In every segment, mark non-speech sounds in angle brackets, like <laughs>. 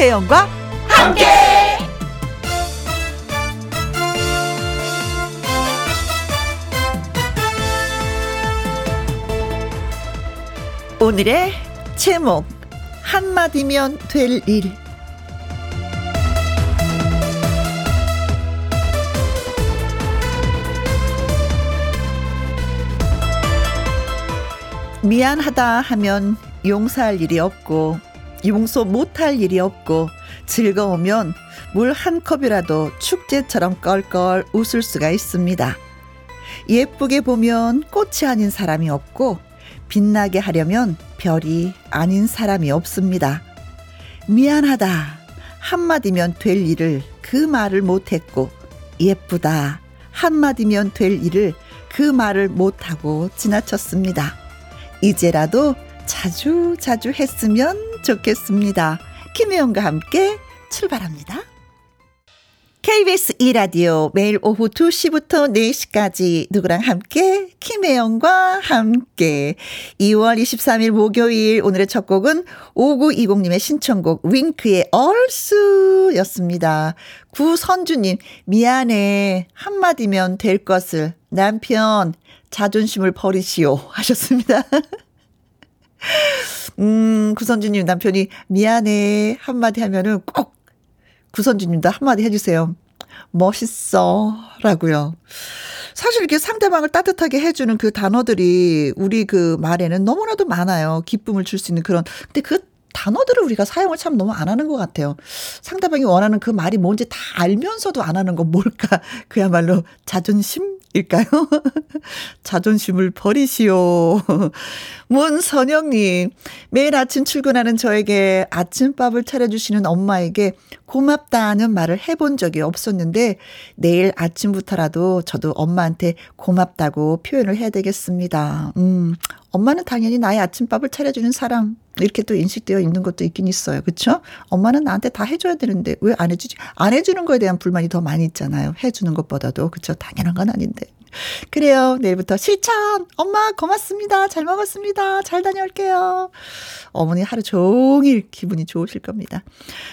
김혜영과 함께. 오늘의 제목 한마디면 될 일. 미안하다 하면 용서할 일이 없고 용서 못할 일이 없고 즐거우면 물 한 컵이라도 축제처럼 껄껄 웃을 수가 있습니다. 예쁘게 보면 꽃이 아닌 사람이 없고 빛나게 하려면 별이 아닌 사람이 없습니다. 미안하다 한마디면 될 일을 그 말을 못했고 예쁘다 한마디면 될 일을 그 말을 못하고 지나쳤습니다. 이제라도 자주 자주 했으면 좋겠습니다. 김혜영과 함께 출발합니다. KBS 2라디오 매일 오후 2시부터 4시까지 누구랑 함께 김혜영과 함께 2월 23일 목요일 오늘의 첫 곡은 5920님의 신청곡 윙크의 얼쑤였습니다. 구선주님 미안해 한마디면 될 것을 남편 자존심을 버리시오 하셨습니다. <laughs> 음, 구선주님 남편이 미안해 한마디 하면은 꼭 구선주님도 한마디 해주세요. 멋있어 라고요. 사실 이렇게 상대방을 따뜻하게 해주는 그 단어들이 우리 그 말에는 너무나도 많아요. 기쁨을 줄 수 있는 그런. 근데 그 단어들을 우리가 사용을 참 너무 안 하는 것 같아요. 상대방이 원하는 그 말이 뭔지 다 알면서도 안 하는 건 뭘까? <laughs> 그야말로 자존심? 일까요? <laughs> 자존심을 버리시오. <laughs> 문선영님, 매일 아침 출근하는 저에게 아침밥을 차려주시는 엄마에게 고맙다는 말을 해본 적이 없었는데, 내일 아침부터라도 저도 엄마한테 고맙다고 표현을 해야 되겠습니다. 음, 엄마는 당연히 나의 아침밥을 차려주는 사람, 이렇게 또 인식되어 있는 것도 있긴 있어요. 그쵸? 엄마는 나한테 다 해줘야 되는데 왜 안 해주지? 안 해주는 거에 대한 불만이 더 많이 있잖아요. 해주는 것보다도. 그쵸? 당연한 건 아닌데. 그래요. 내일부터 실천! 엄마 고맙습니다. 잘 먹었습니다. 잘 다녀올게요. 어머니 하루 종일 기분이 좋으실 겁니다.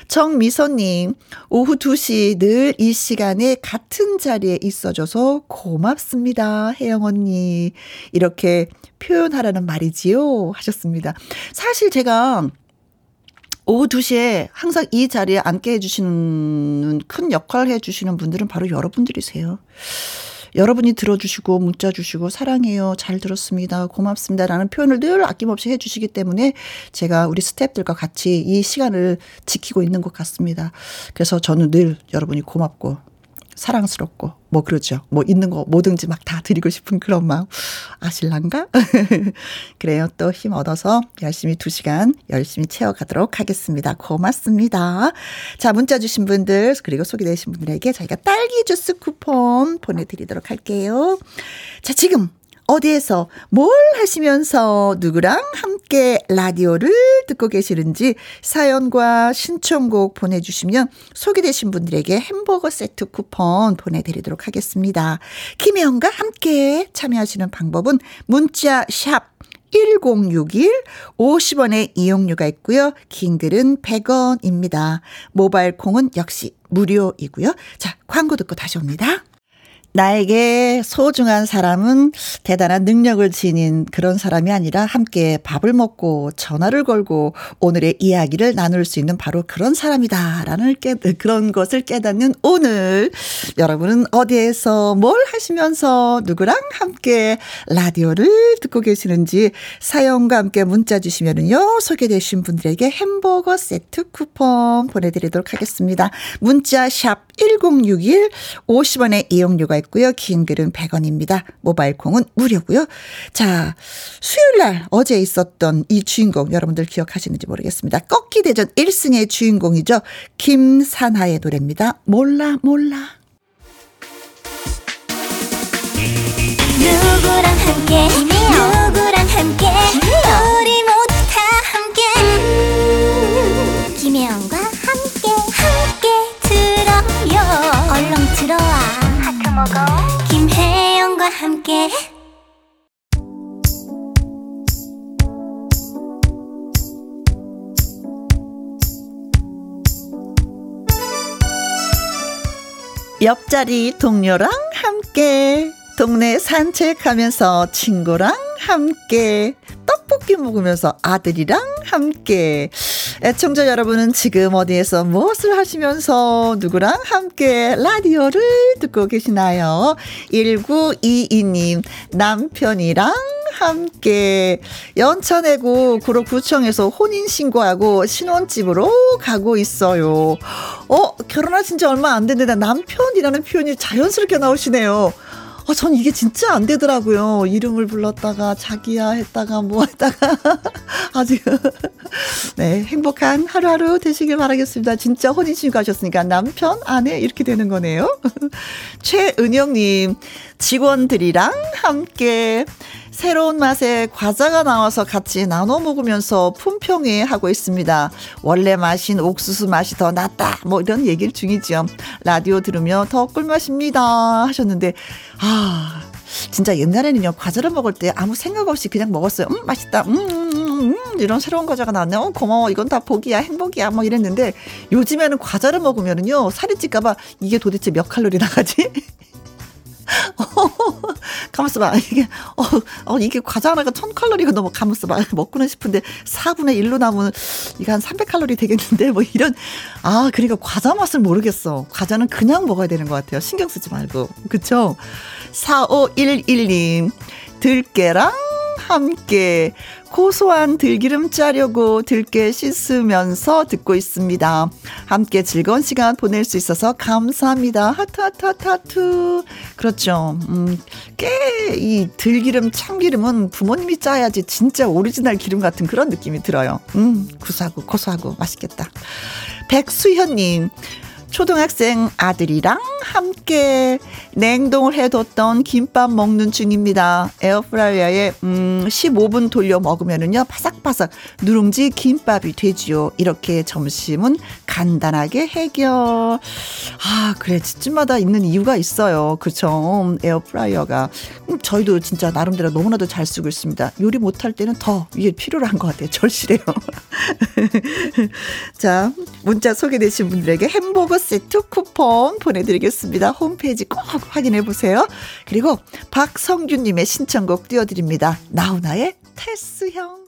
정미선님, 오후 2시 늘 이 시간에 같은 자리에 있어줘서 고맙습니다. 혜영 언니. 이렇게 표현하라는 말이지요. 하셨습니다. 사실 제가 오후 2시에 항상 이 자리에 앉게 해주시는 큰 역할을 해주시는 분들은 바로 여러분들이세요. 여러분이 들어주시고 문자 주시고 사랑해요. 잘 들었습니다. 고맙습니다. 라는 표현을 늘 아낌없이 해주시기 때문에 제가 우리 스탭들과 같이 이 시간을 지키고 있는 것 같습니다. 그래서 저는 늘 여러분이 고맙고 사랑스럽고 뭐 그러죠. 뭐 있는 거 뭐든지 막 다 드리고 싶은 그런 마음 아실란가? <laughs> 그래요. 또 힘 얻어서 열심히 두 시간 열심히 채워가도록 하겠습니다. 고맙습니다. 자 문자 주신 분들 그리고 소개되신 분들에게 저희가 딸기 주스 쿠폰 보내드리도록 할게요. 자 지금 어디에서 뭘 하시면서 누구랑 함께 라디오를 듣고 계시는지 사연과 신청곡 보내주시면 소개되신 분들에게 햄버거 세트 쿠폰 보내드리도록 하겠습니다. 김혜영과 함께 참여하시는 방법은 문자 샵 1061, 50원의 이용료가 있고요. 긴 글은 100원입니다. 모바일 콩은 역시 무료이고요. 자, 광고 듣고 다시 옵니다. 나에게 소중한 사람은 대단한 능력을 지닌 그런 사람이 아니라 함께 밥을 먹고 전화를 걸고 오늘의 이야기를 나눌 수 있는 바로 그런 사람이다라는 깨, 그런 것을 깨닫는 오늘 여러분은 어디에서 뭘 하시면서 누구랑 함께 라디오를 듣고 계시는지 사연과 함께 문자 주시면은요 소개되신 분들에게 햄버거 세트 쿠폰 보내드리도록 하겠습니다. 문자 샵 1061 50원의 이용료가 있고 있고요. 긴 글은 100원입니다. 모바일 콩은 무료고요. 자, 수요일 날 어제 있었던 이 주인공 여러분들 기억하시는지 모르겠습니다. 꺾기 대전 1승의 주인공이죠. 김산하의 노래입니다. 몰라 몰라. 누구랑 함께 누구랑 함께 먹어. 김혜영과 함께. 옆자리 동료랑 함께 동네 산책하면서 친구랑 함께 떡볶이 먹으면서 아들이랑 함께. 애청자 여러분은 지금 어디에서 무엇을 하시면서 누구랑 함께 라디오를 듣고 계시나요? 1922님 남편이랑 함께 연차 내고 구로구청에서 혼인신고하고 신혼집으로 가고 있어요. 어, 결혼하신 지 얼마 안 됐는데 남편이라는 표현이 자연스럽게 나오시네요. 아, 전 이게 진짜 안 되더라고요. 이름을 불렀다가 자기야 했다가 뭐 했다가 <laughs> 아직 네 행복한 하루하루 되시길 바라겠습니다. 진짜 혼인신고 하셨으니까 남편 아내 이렇게 되는 거네요. <laughs> 최은영님 직원들이랑 함께 새로운 맛의 과자가 나와서 같이 나눠 먹으면서 품평회 하고 있습니다. 원래 맛인 옥수수 맛이 더 낫다. 뭐 이런 얘기를 중이죠. 라디오 들으며 더 꿀맛입니다. 하셨는데, 아, 진짜 옛날에는요, 과자를 먹을 때 아무 생각 없이 그냥 먹었어요. 음, 맛있다. 음, 음, 음, 음 이런 새로운 과자가 나왔네. 어, 고마워. 이건 다 복이야. 행복이야. 뭐 이랬는데, 요즘에는 과자를 먹으면은요, 살이 찔까봐 이게 도대체 몇 칼로리 나가지? <laughs> <laughs> 어, 가만있어 봐. 이게, 어, 어, 이게 과자 하나가 천 칼로리가 넘어. 가만있어 봐. 먹고는 싶은데 4분의 1로 남으면 이게 한 300칼로리 되겠는데 뭐 이런. 아, 그러니까 과자 맛을 모르겠어. 과자는 그냥 먹어야 되는 것 같아요. 신경 쓰지 말고. 그쵸? 4511님. 들깨랑 함께 고소한 들기름 짜려고 들깨 씻으면서 듣고 있습니다. 함께 즐거운 시간 보낼 수 있어서 감사합니다. 하트 하트 하트 하트. 그렇죠. 음, 깨 이 들기름 참기름은 부모님이 짜야지 진짜 오리지널 기름 같은 그런 느낌이 들어요. 음, 구수하고 고소하고 맛있겠다. 백수현님. 초등학생 아들이랑 함께 냉동을 해뒀던 김밥 먹는 중입니다. 에어프라이어에 음 15분 돌려 먹으면은요 바삭바삭 누룽지 김밥이 되지요. 이렇게 점심은 간단하게 해결. 아 그래 집집마다 있는 이유가 있어요. 그쵸? 에어프라이어가 음, 저희도 진짜 나름대로 너무나도 잘 쓰고 있습니다. 요리 못할 때는 더 이게 필요한 것 같아요. 절실해요. <laughs> 자 문자 소개되신 분들에게 햄버거 세트 쿠폰 보내드리겠습니다. 홈페이지 꼭 확인해 보세요. 그리고 박성준님의 신청곡 띄워드립니다. 나훈아의 테스형.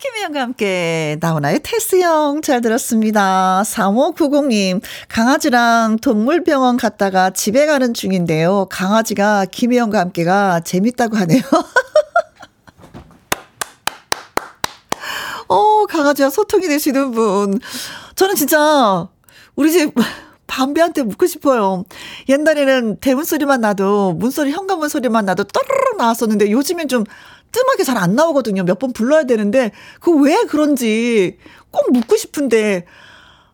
김혜영과 함께 나훈아의 테스형 잘 들었습니다. 3590님 강아지랑 동물병원 갔다가 집에 가는 중인데요. 강아지가 김혜영과 함께가 재밌다고 하네요. <laughs> 어, 강아지와 소통이 되시는 분. 저는 진짜 우리 집 밤비한테 묻고 싶어요. 옛날에는 대문 소리만 나도 문소리 현관문 소리만 나도 떠르르 나왔었는데 요즘엔 좀 뜸하게 잘 안 나오거든요. 몇 번 불러야 되는데 그 왜 그런지 꼭 묻고 싶은데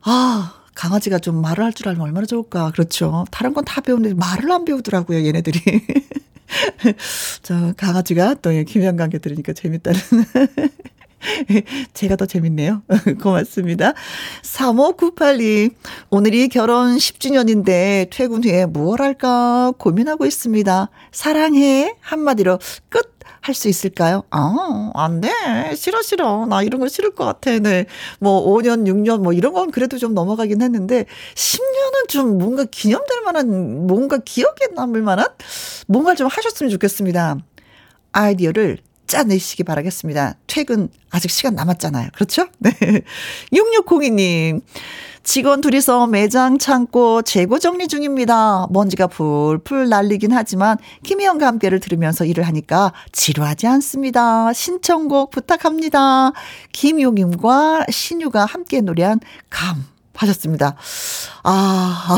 아 강아지가 좀 말을 할 줄 알면 얼마나 좋을까. 그렇죠. 다른 건 다 배우는데 말을 안 배우더라고요. 얘네들이. <laughs> 저 강아지가 또 김현관께 들으니까 재밌다는 <laughs> <laughs> 제가 더 재밌네요. <laughs> 고맙습니다. 3598님, 오늘이 결혼 10주년인데 퇴근 후에 무엇 할까 고민하고 있습니다. 사랑해. 한마디로 끝. 할 수 있을까요? 아, 안 돼. 싫어, 싫어. 나 이런 거 싫을 것 같아. 네. 뭐, 5년, 6년, 뭐, 이런 건 그래도 좀 넘어가긴 했는데, 10년은 좀 뭔가 기념될 만한, 뭔가 기억에 남을 만한, 뭔가를 좀 하셨으면 좋겠습니다. 아이디어를 짜내시기 바라겠습니다. 퇴근 아직 시간 남았잖아요. 그렇죠? <laughs> 네. 6602님. 직원 둘이서 매장 창고 재고 정리 중입니다. 먼지가 풀풀 날리긴 하지만 김희영과 함께를 들으면서 일을 하니까 지루하지 않습니다. 신청곡 부탁합니다. 김용임과 신유가 함께 노래한 감 하셨습니다. 아,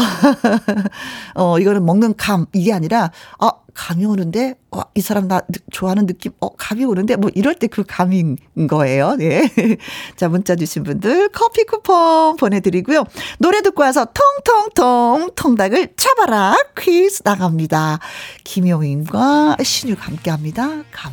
<laughs> 어, 이거는 먹는 감, 이게 아니라, 아, 감이 오는데, 어, 이 사람 나 좋아하는 느낌, 어, 감이 오는데, 뭐 이럴 때 그 감인 거예요. 네. <laughs> 자, 문자 주신 분들 커피 쿠폰 보내드리고요. 노래 듣고 와서 통통통 통닭을 잡아라 퀴즈 나갑니다. 김용임과 신유가 함께 합니다. 감.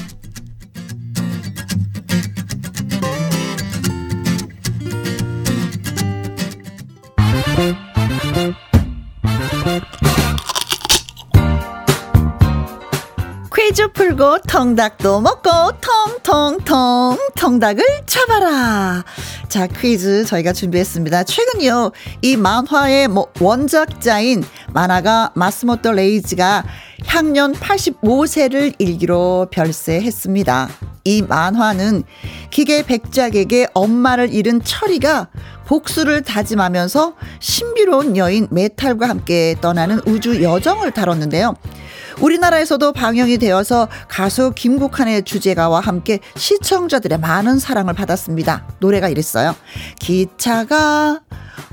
풀고 통닭도 먹고 통통통 통닭을 잡아라. 자, 퀴즈 저희가 준비했습니다. 최근요, 이 만화의 뭐 원작자인 만화가 마스모토 레이즈가 향년 85세를 일기로 별세했습니다. 이 만화는 기계 백작에게 엄마를 잃은 철이가 복수를 다짐하면서 신비로운 여인 메탈과 함께 떠나는 우주 여정을 다뤘는데요. 우리나라에서도 방영이 되어서 가수 김국환의 주제가와 함께 시청자들의 많은 사랑을 받았습니다. 노래가 이랬어요. 기차가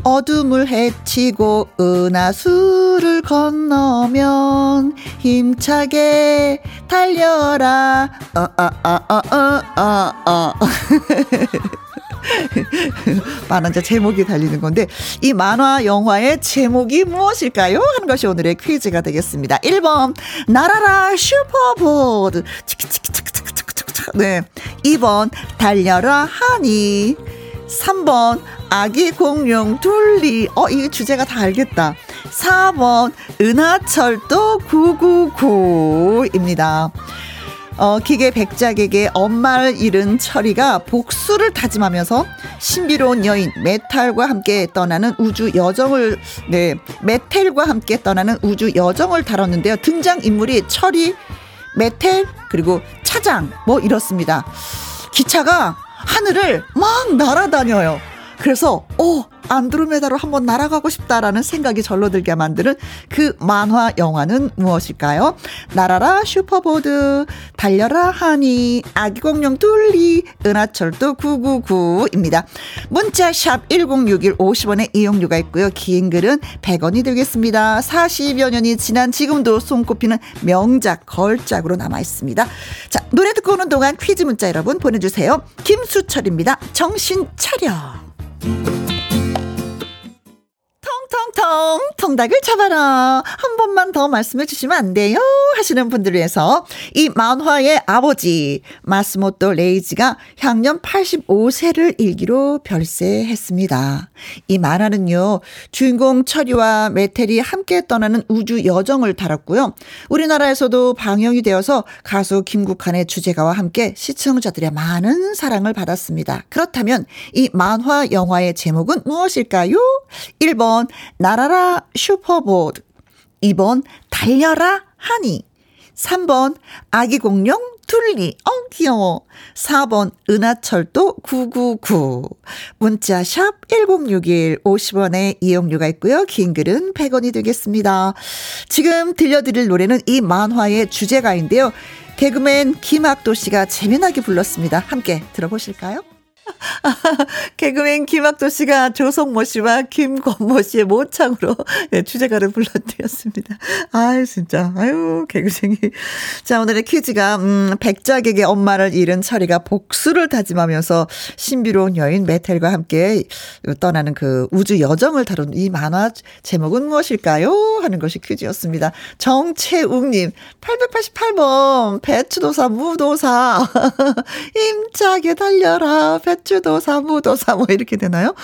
어둠을 헤치고 은하수를 건너면 힘차게 달려라. 어, 어, 어, 어, 어, 어, 어. <laughs> <laughs> 만화자 제목이 달리는 건데 이 만화 영화의 제목이 무엇일까요? 하는 것이 오늘의 퀴즈가 되겠습니다. 1번 나라라 슈퍼보드 네. 2번 달려라 하니 3번 아기 공룡 둘리 어 이 주제가 다 알겠다 4번 은하철도 999입니다 어, 기계 백작에게 엄마를 잃은 철이가 복수를 다짐하면서 신비로운 여인 메탈과 함께 떠나는 우주 여정을 네 메텔과 함께 떠나는 우주 여정을 다뤘는데요. 등장 인물이 철이 메텔 그리고 차장 뭐 이렇습니다. 기차가 하늘을 막 날아다녀요. 그래서 어 안드로메다로 한번 날아가고 싶다라는 생각이 절로 들게 만드는 그 만화 영화는 무엇일까요? 날아라 슈퍼보드, 달려라 하니, 아기 공룡 둘리, 은하철도 999입니다. 문자 샵 1061 50원의 이용료가 있고요. 긴 글은 100원이 들겠습니다. 40여 년이 지난 지금도 손꼽히는 명작 걸작으로 남아 있습니다. 자, 노래 듣고 오는 동안 퀴즈 문자 여러분 보내주세요. 김수철입니다. 정신 차려. Thank you. 텅 통닭을 잡아라. 한 번만 더 말씀해 주시면 안 돼요? 하시는 분들을 위해서 이 만화의 아버지 마스모토 레이지가 향년 85세를 일기로 별세했습니다. 이 만화는요 주인공 철이와 메텔이 함께 떠나는 우주 여정을 다뤘고요. 우리나라에서도 방영이 되어서 가수 김국환의 주제가와 함께 시청자들의 많은 사랑을 받았습니다. 그렇다면 이 만화 영화의 제목은 무엇일까요? 1번 날아라 슈퍼보드. 2번 달려라 하니. 3번 아기 공룡 둘리. 어 귀여워. 4번 은하철도 999. 문자 샵 1061 50원의 이용료가 있고요. 긴 글은 100원이 되겠습니다. 지금 들려드릴 노래는 이 만화의 주제가인데요. 개그맨 김학도 씨가 재미나게 불렀습니다. 함께 들어보실까요? <laughs> 개그맨 김학도 씨가 조성모 씨와 김권모 씨의 모창으로 네, 주제가를 불러드렸습니다. 아유, 진짜. 아유, 개그쟁이. 자, 오늘의 퀴즈가, 음, 백작에게 엄마를 잃은 철이가 복수를 다짐하면서 신비로운 여인 메텔과 함께 떠나는 그 우주 여정을 다룬 이 만화 제목은 무엇일까요? 하는 것이 퀴즈였습니다. 정채욱님, 888번, 배추도사, 무도사, <laughs> 힘차게 달려라, 배 배추도사, 무도사, 뭐 이렇게 되나요?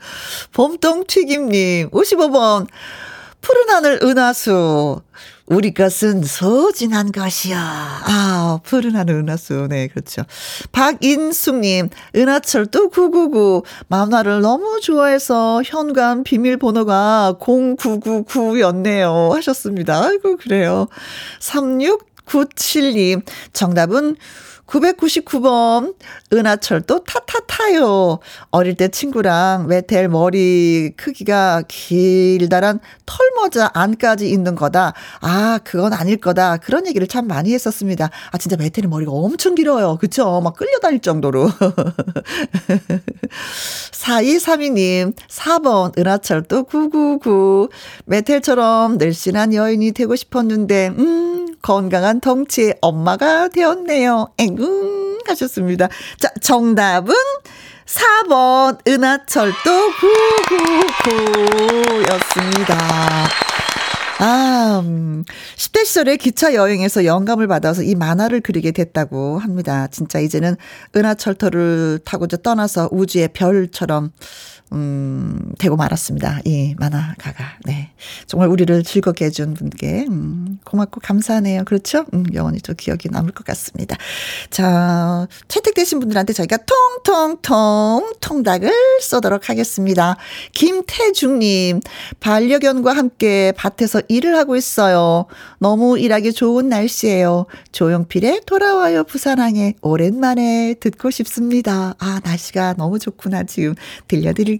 <laughs> 봄동튀김님, 55번. 푸른 하늘 은하수. 우리 것은 소진한 것이야. 아, 푸른 하늘 은하수. 네, 그렇죠. 박인숙님, 은하철도 999. 만화를 너무 좋아해서 현관 비밀번호가 0999였네요. 하셨습니다. 아이고, 그래요. 3697님, 정답은 999번 은하철도 타타타요. 어릴 때 친구랑 메텔 머리 크기가 길다란 털모자 안까지 있는 거다. 아, 그건 아닐 거다. 그런 얘기를 참 많이 했었습니다. 아, 진짜 메텔이 머리가 엄청 길어요. 그쵸? 막 끌려다닐 정도로. <laughs> 4232님, 4번 은하철도 999. 메텔처럼 늘씬한 여인이 되고 싶었는데, 음, 건강한 덩치의 엄마가 되었네요. 앵궁 하셨습니다. 자, 정답은 4번 은하철도 999였습니다. 아, 음, 10대 시절에 기차 여행에서 영감을 받아서 이 만화를 그리게 됐다고 합니다. 진짜 이제는 은하철도를 타고 떠나서 우주의 별처럼 음, 되고 말았습니다. 이 만화가가. 네. 정말 우리를 즐겁게 해준 분께, 음, 고맙고 감사하네요. 그렇죠? 음, 영원히 또 기억이 남을 것 같습니다. 자, 채택되신 분들한테 저희가 통통통 통닭을 쏘도록 하겠습니다. 김태중님, 반려견과 함께 밭에서 일을 하고 있어요. 너무 일하기 좋은 날씨예요. 조용필의 돌아와요 부산항에 오랜만에 듣고 싶습니다. 아, 날씨가 너무 좋구나. 지금 들려드릴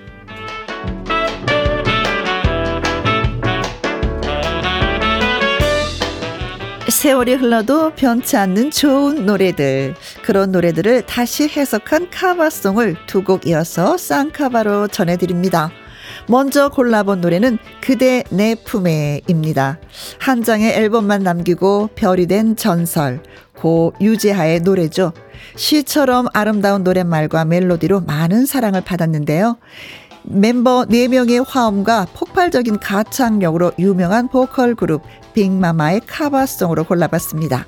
세월이 흘러도 변치 않는 좋은 노래들. 그런 노래들을 다시 해석한 카바송을 두 곡 이어서 쌍카바로 전해드립니다. 먼저 골라본 노래는 그대 내 품에입니다. 한 장의 앨범만 남기고 별이 된 전설, 고 유재하의 노래죠. 시처럼 아름다운 노랫말과 멜로디로 많은 사랑을 받았는데요. 멤버 4명의 화음과 폭발적인 가창력으로 유명한 보컬 그룹 빅마마의 카바송으로 골라봤습니다.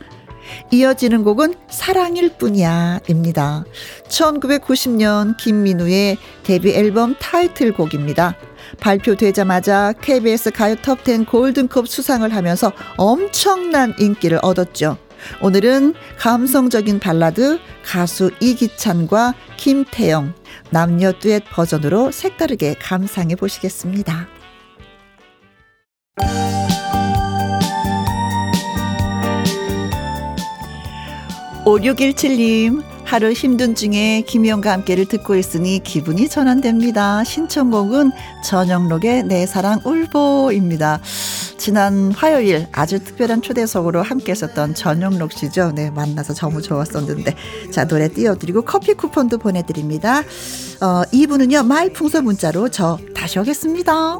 이어지는 곡은 사랑일 뿐이야 입니다. 1990년 김민우의 데뷔 앨범 타이틀곡입니다. 발표되자마자 KBS 가요 톱10 골든컵 수상을 하면서 엄청난 인기를 얻었죠. 오늘은 감성적인 발라드 가수 이기찬과 김태영 남녀 듀엣 버전으로 색다르게 감상해 보시겠습니다. 5617님, 하루 힘든 중에 김희영과 함께를 듣고 있으니 기분이 전환됩니다. 신청곡은 전영록의 내 사랑 울보입니다. 지난 화요일 아주 특별한 초대석으로 함께 했었던 전영록 씨죠. 네, 만나서 너무 좋았었는데. 자, 노래 띄워드리고 커피 쿠폰도 보내드립니다. 어, 2부는요, 마이풍서 문자로 저 다시 오겠습니다.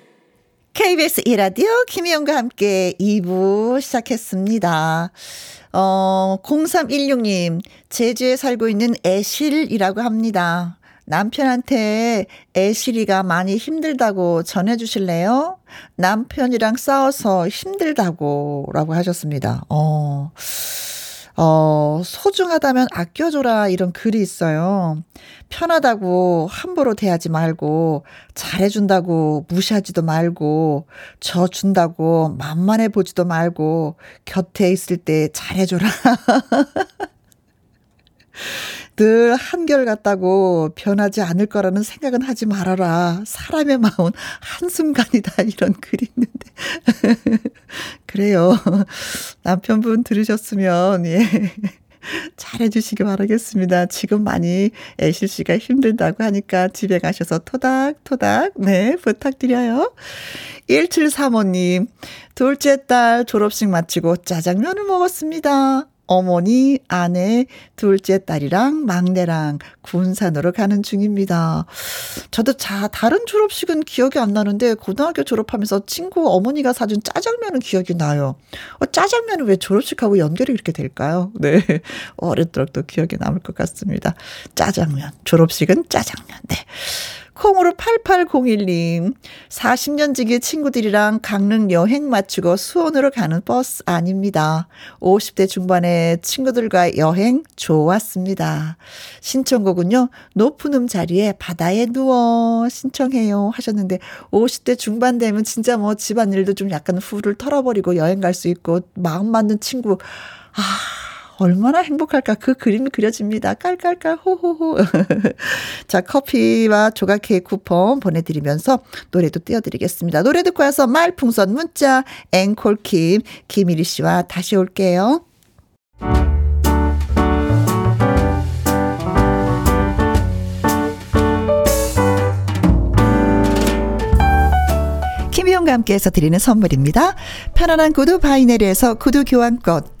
KBS 이라디오 김희영과 함께 2부 시작했습니다. 어, 0316님, 제주에 살고 있는 애실이라고 합니다. 남편한테 애실이가 많이 힘들다고 전해주실래요? 남편이랑 싸워서 힘들다고 라고 하셨습니다. 어. 어, 소중하다면 아껴줘라 이런 글이 있어요. 편하다고 함부로 대하지 말고, 잘해준다고 무시하지도 말고, 저 준다고 만만해 보지도 말고, 곁에 있을 때 잘해줘라. <laughs> 늘 한결같다고 변하지 않을 거라는 생각은 하지 말아라. 사람의 마음은 한순간이다. <laughs> 이런 글이 있는데. <laughs> 그래요. 남편분 들으셨으면, 예. 잘해주시기 바라겠습니다. 지금 많이 애실 씨가 힘들다고 하니까 집에 가셔서 토닥토닥, 네, 부탁드려요. 1735님, 둘째 딸 졸업식 마치고 짜장면을 먹었습니다. 어머니, 아내, 둘째 딸이랑 막내랑 군산으로 가는 중입니다. 저도 자, 다른 졸업식은 기억이 안 나는데 고등학교 졸업하면서 친구 어머니가 사준 짜장면은 기억이 나요. 어, 짜장면은 왜 졸업식하고 연결이 이렇게 될까요? 네. <laughs> 오랫도록 또 기억에 남을 것 같습니다. 짜장면. 졸업식은 짜장면. 네. 콩으로 8801님. 40년 지기 친구들이랑 강릉 여행 마치고 수원으로 가는 버스 아닙니다. 50대 중반의 친구들과 여행 좋았습니다. 신청곡은요. 높은 음 자리에 바다에 누워 신청해요 하셨는데 50대 중반 되면 진짜 뭐 집안일도 좀 약간 후를 털어버리고 여행 갈 수 있고 마음 맞는 친구 아 얼마나 행복할까 그 그림이 그려집니다. 깔깔깔 호호호. <laughs> 자 커피와 조각 케이크 쿠폰 보내드리면서 노래도 띄워드리겠습니다. 노래 듣고 와서 말풍선 문자 앵콜킴 김일희 씨와 다시 올게요. 김혜영과 함께해서 드리는 선물입니다. 편안한 구두 바이네르에서 구두 교환권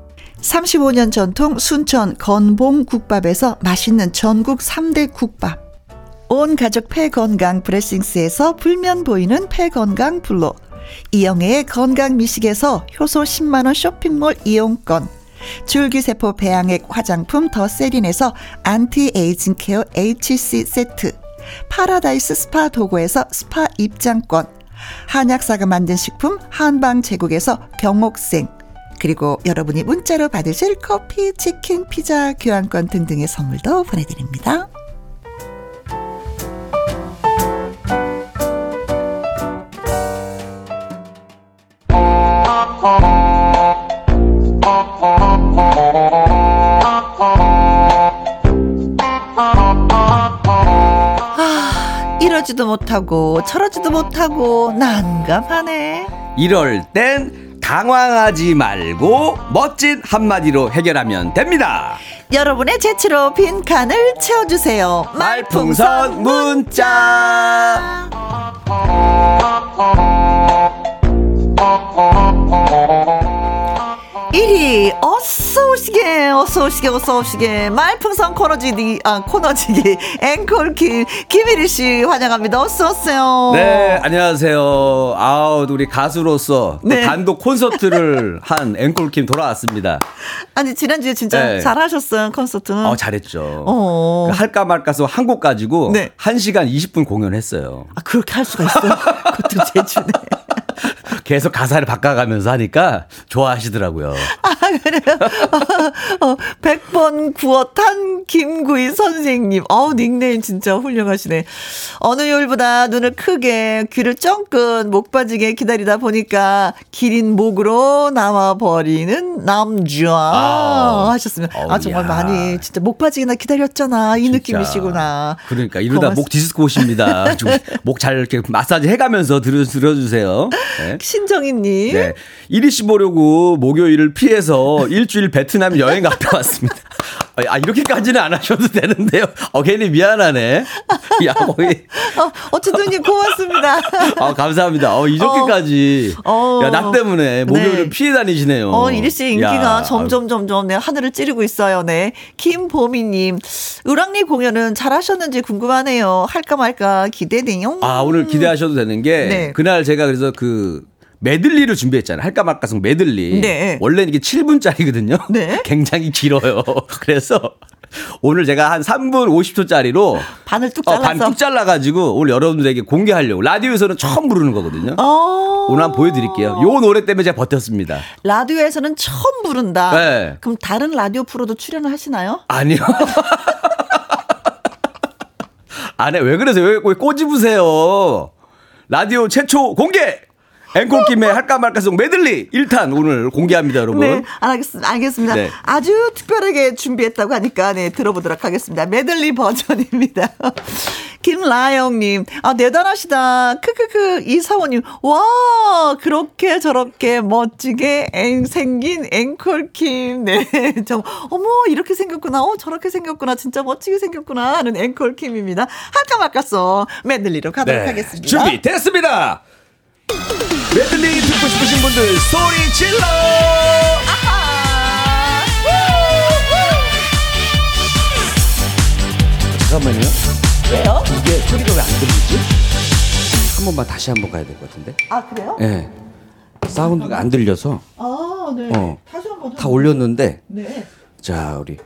35년 전통 순천 건봉국밥에서 맛있는 전국 3대 국밥. 온 가족 폐건강 브레싱스에서 불면 보이는 폐건강 불로. 이영애의 건강 미식에서 효소 10만원 쇼핑몰 이용권. 줄기세포 배양액 화장품 더 세린에서 안티에이징 케어 HC 세트. 파라다이스 스파 도고에서 스파 입장권. 한약사가 만든 식품 한방 제국에서 경옥생. 그리고 여러분이 문자로 받으실 커피, 치킨, 피자, 교환권 등등의 선물도 보내드립니다. 아, 이러지도 못하고 저러지도 못하고 난감하네. 이럴 땐 당황하지 말고 멋진 한마디로 해결하면 됩니다. 여러분의 재치로 빈 칸을 채워주세요. 말풍선 문자. 1위 어서 오시게 어서 오시게 어서 오시게. 말풍선 코너지기 아 코너지기 <laughs> 앵콜킴 김일희 씨 환영합니다. 어서 오세요. 네 안녕하세요. 아우 우리 가수로서 네. 단독 콘서트를 <laughs> 한 앵콜킴 돌아왔습니다. 아니 지난주에 진짜 네. 잘하셨어요 콘서트는. 어 잘했죠. 어. 그 할까 말까서 한 곡 가지고 네. 1시간 20분 공연했어요. 아 그렇게 할 수가 있어요? <laughs> 그것도 제주네 계속 가사를 바꿔가면서 하니까 좋아하시더라고요. 아, 그래요? 어, 100번 구웠한 김구희 선생님. 어우, 닉네임 진짜 훌륭하시네. 어느 요일보다 눈을 크게, 귀를 쫑긋, 목 빠지게 기다리다 보니까 기린 목으로 나와버리는 남자. 아, 하셨습니다. 아, 정말 야. 많이 진짜 목 빠지게나 기다렸잖아. 이 진짜. 느낌이시구나. 그러니까 이러다 고맙습니다. 목 디스코십니다. <laughs> 목 잘 이렇게 마사지 해가면서 들어, 들어주세요. 네. 신정희님. 네. 이리 씨 보려고 목요일을 피해서 일주일 베트남 여행 갔다 왔습니다. 아, 이렇게까지는 안 하셔도 되는데요. 어, 괜히 미안하네. 야, 거의. 어, 어쨌든 고맙습니다. 아, 감사합니다. 어, 이렇게까지. 어, 야, 나 때문에 목요일을 네. 피해 다니시네요. 어, 이리 씨 인기가 야. 점점, 점점, 네, 하늘을 찌르고 있어요. 네. 김보미님, 을왕리 공연은 잘 하셨는지 궁금하네요. 할까 말까 기대돼요. 아, 오늘 기대하셔도 되는 게, 네. 그날 제가 그래서 그, 메들리를 준비했잖아요. 할까 말까 성 메들리. 네. 원래는 이게 7분짜리거든요. 네. <laughs> 굉장히 길어요. <laughs> 그래서 오늘 제가 한 3분 50초짜리로 반을 뚝 잘라서 어, 반뚝 잘라가지고 오늘 여러분들에게 공개하려고 라디오에서는 처음 부르는 거거든요. 어~ 오늘 한번 보여드릴게요. 요 노래 때문에 제가 버텼습니다. 라디오에서는 처음 부른다. 네. 그럼 다른 라디오 프로도 출연을 하시나요? 아니요. 안해 <laughs> 왜 그러세요? 왜, 왜 꼬집으세요? 라디오 최초 공개 앵콜킴의 할까 말까 송 메들리 1탄 오늘 공개합니다, 여러분. 네, 알겠습니다. 알겠습니다. 네. 아주 특별하게 준비했다고 하니까 네, 들어보도록 하겠습니다. 메들리 버전입니다. <laughs> 김라영님, 아, 대단하시다. 크크크, 이사원님, 와, 그렇게 저렇게 멋지게 앵, 생긴 앵콜킴. 네, <laughs> 좀, 어머, 이렇게 생겼구나. 어, 저렇게 생겼구나. 진짜 멋지게 생겼구나. 하는 앵콜킴입니다. 할까 말까송 메들리로 가도록 네. 하겠습니다. 준비 됐습니다. 메들리 듣고 싶으신 분들 소리 질러! 아하! 잠깐만요. 왜요? 이게 소리가 왜 안 들리지? 한 번만 다시 한 번 가야 될 것 같은데. 아 그래요? 네. 사운드가 안 들려서. 아 네. 어, 다시 한번 다 올렸는데. 네. 자 우리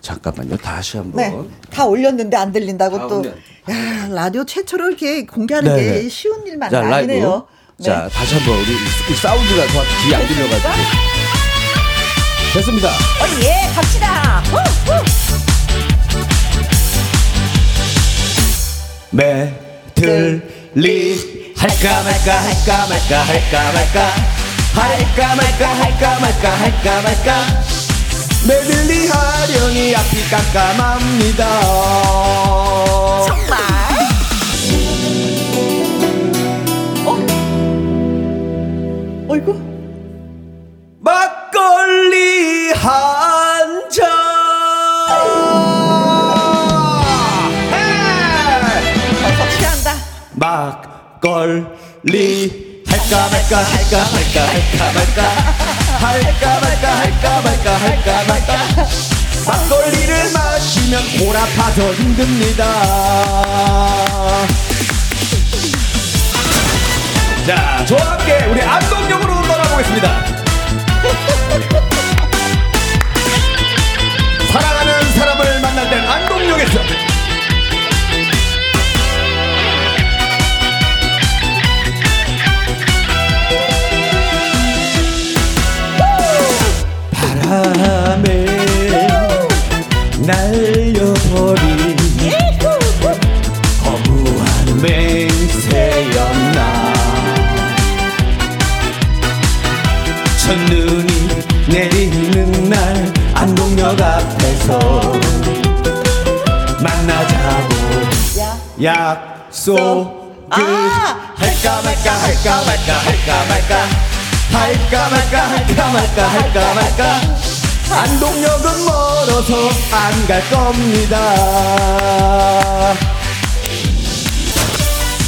잠깐만요. 다시 한 번. 네. 다 올렸는데 안 들린다고 또. 올려. 야 라디오 최초로 이렇게 공개하는 네 네. 게 네. 쉬운 일만 아니네요. 네. 자 다시 한번 우리 사운드가 정확히 귀에 안 들려가지고. 됐습니다. 어, 예, 갑시다. 후, 후. 매들리 할까 말까 할까 말까 할까 말까 할까 말까 할까 말까 할까 말까 매들리 하려니 앞이 깜깜합니다 정말 한잔. 막걸리. 할까 말까 할까 말까 할까 말까. 할까 말까 할까 말까 할까 말까. 막걸리를 마시면 골 아파서 힘듭니다. 자 저와 함께 우리 안동역으로 떠나보겠습니다 모르겠어. 바람에 날려버린 약속을 아! 할까 말까 할까 말까 할까 말까. 할까 말까 할까 말까 할까 말까. 안동역은 멀어서 안 갈 겁니다.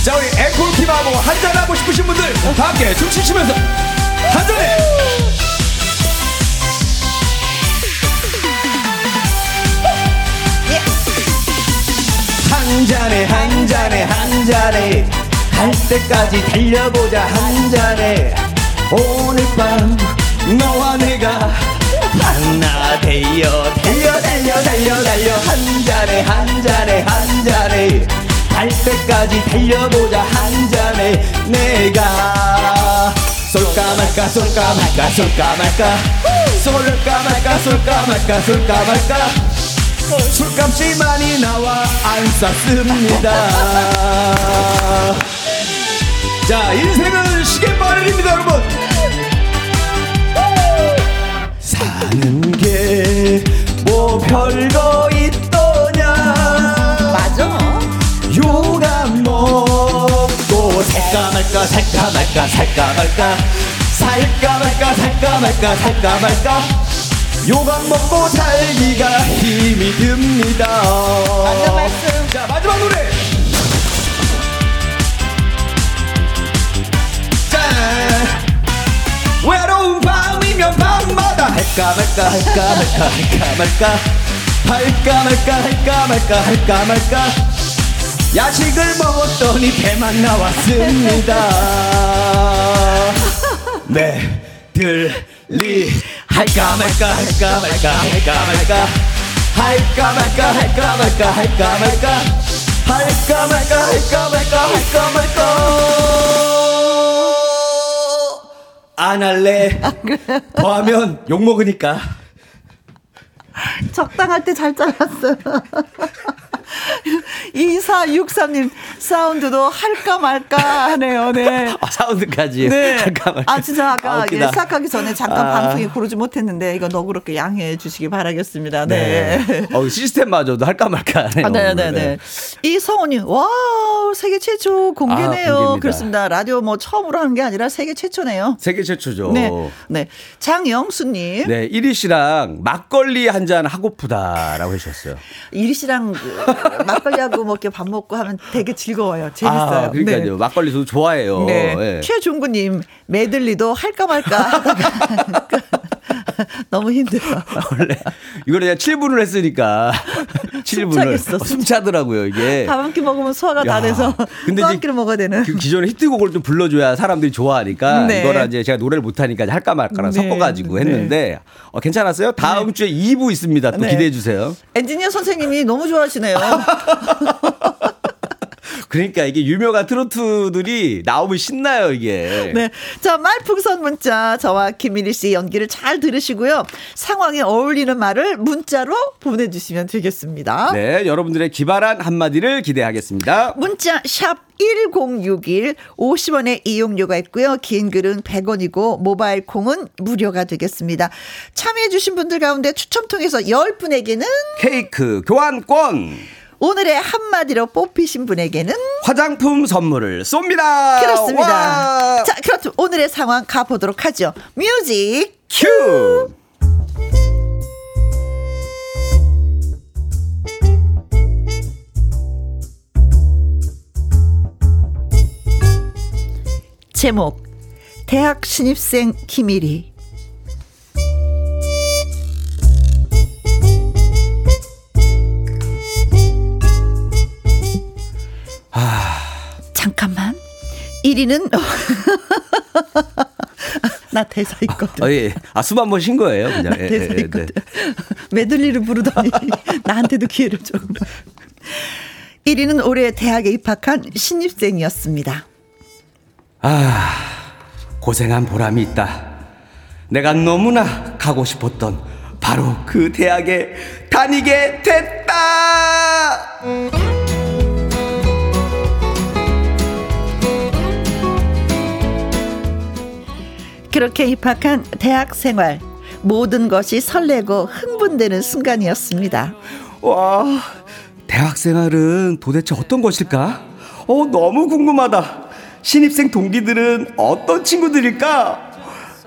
자 우리 에콜팀하고 한잔하고 싶으신 분들 다 함께 춤추시면서 한잔해 한 잔에 한 잔에 한 잔에 할 때까지 달려보자 한 잔에. 오늘 밤 너와 내가 하나 되어 달려 달려 달려 달려. 한 잔에 한 잔에 한 잔에 갈 때까지 달려보자 한 잔에. 내가 쏠까 말까 쏠까 말까 쏠까 말까. 쏠까 말까 쏠까 말까 쏠까 말까 술값이 많이 나와 안 쌌습니다. 자 인생은 시계바늘입니다 여러분. 사는 게 뭐 별거 있더냐? 맞아. 요감 먹고 살까 말까 살까 말까 살까 말까 살까 말까 살까 말까 살까 말까 요감 먹고 살기가 힘이 듭니다. 맞는 말씀. 자 마지막 노래. 짠. 외로운 밤이면 밤마다 할까 말까 할까 말까 할까 말까 할까 말까 할까 말까 할까 말까. 야식을 먹었더니 배만 나왔습니다. <laughs> 네 들리 할까 말까 할까 말까 할까 말까 할까 말까 할까 말까 할까 말까 할까 말까 할까 말까 할까 말까 안 할래. 더 하면 욕 먹으니까. 적당할 때 잘 잘랐어요. 2463님, 사운드도 할까 말까 하네요. 네. 아, 사운드까지. 네. 할까 말까. 아, 진짜 아까 아, 예, 시작하기 전에 잠깐 아. 방송에 고르지 못했는데 이거 너그럽게 양해해 주시기 바라겠습니다. 네. 네. 어, 시스템마저도 할까 말까 하네요. 아, 네, 네, 네. 이 성우님, 와, 세계 최초 공개네요. 아, 그렇습니다. 라디오 뭐 처음으로 하는 게 아니라 세계 최초네요. 세계 최초죠. 네. 네. 장영수님. 네. 이리 씨랑 막걸리 한 잔 하고프다라고 해주셨어요. 이리 씨랑 그 <laughs> 막걸리하고 뭐 이렇게 밥 먹고 하면 되게 즐거워요. 재밌어요. 아, 그러니까요. 네. 막걸리 저도 좋아해요. 네. 네. 최종구님 메들리도 할까 말까 하다가 <laughs> <laughs> 너무 힘들어. <laughs> 원래 이거를 그냥 7분을 했으니까 <laughs> 7분을 숨차겠어, 어, 숨차더라고요 이게. 밥 한 끼 먹으면 소화가 다 돼서 근데 한 끼를 먹어야 되는. 그 기존에 히트곡을 좀 불러줘야 사람들이 좋아하니까 네. 이거를 이제 제가 노래를 못하니까 할까 말까랑 네. 섞어가지고 했는데 네. 어, 괜찮았어요. 다음 네. 주에 2부 있습니다. 또 네. 기대해 주세요. 엔지니어 선생님이 너무 좋아하시네요. 그러니까 이게 유명한 트로트들이 나오면 신나요, 이게. 네. 자, 말풍선 문자. 저와 김민희 씨 연기를 잘 들으시고요. 상황에 어울리는 말을 문자로 보내주시면 되겠습니다. 네. 여러분들의 기발한 한마디를 기대하겠습니다. 문자 샵 1061 50원의 이용료가 있고요. 긴 글은 100원이고 모바일 콩은 무료가 되겠습니다. 참여해 주신 분들 가운데 추첨 통해서 10분에게는 케이크 교환권 오늘의 한마디로 뽑히신 분에게는 화장품 선물을 쏩니다. 그렇습니다. 와. 자, 그렇죠. 오늘의 상황 가보도록 하죠. 뮤직 큐! 제목 대학 신입생 김일희 잠깐만. 1위는 <laughs> 나 대사 있거든. 아, 예. 아, 숨 한 번 쉰 거예요, 그냥. 나 예, 대사 예, 예, 있거든. 네. 메들리를 부르더니 <laughs> 나한테도 기회를 줘. 1위는 올해 대학에 입학한 신입생이었습니다. 아, 고생한 보람이 있다. 내가 너무나 가고 싶었던 바로 그 대학에 다니게 됐다! 그렇게 입학한 대학 생활 모든 것이 설레고 흥분되는 순간이었습니다. 와, 대학 생활은 도대체 어떤 것일까? 어, 너무 궁금하다. 신입생 동기들은 어떤 친구들일까?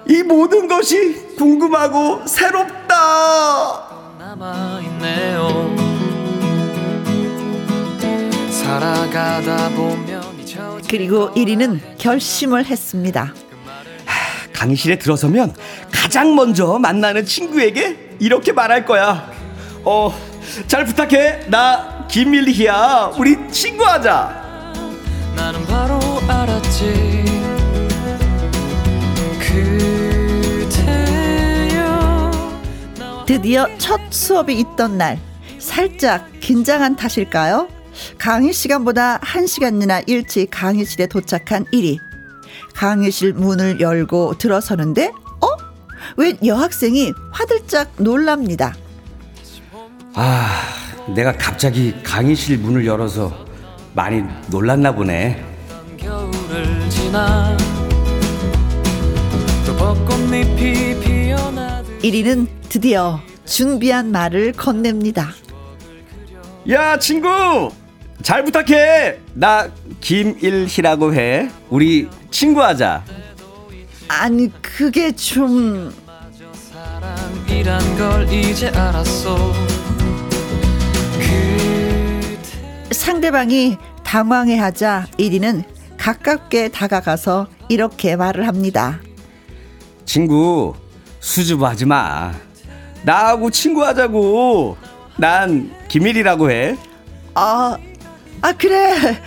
이 모든 것이 궁금하고 새롭다. 그리고 1위는 결심을 했습니다. 강의실에 들어서면 가장 먼저 만나는 친구에게 이렇게 말할 거야. 어, 잘 부탁해. 나 김밀희야. 우리 친구하자. 나는 바로 알았지. 드디어 첫 수업이 있던 날 살짝 긴장한 탓일까요? 강의 시간보다 한시간이나 일찍 강의실에 도착한 1위. 강의실 문을 열고 들어서는데 어? 왜 여학생이 화들짝 놀랍니다. 아, 내가 갑자기 강의실 문을 열어서 많이 놀랐나 보네. 1위는 드디어 준비한 말을 건넵니다. 야, 친구! 잘 부탁해! 나 김일희라고 해. 우리 친구하자. 아니 그게 좀 상대방이 당황해하자 1위는 가깝게 다가가서 이렇게 말을 합니다. 친구 수줍어하지 마. 나하고 친구하자고. 난 김일이라고 해. 아, 아 그래.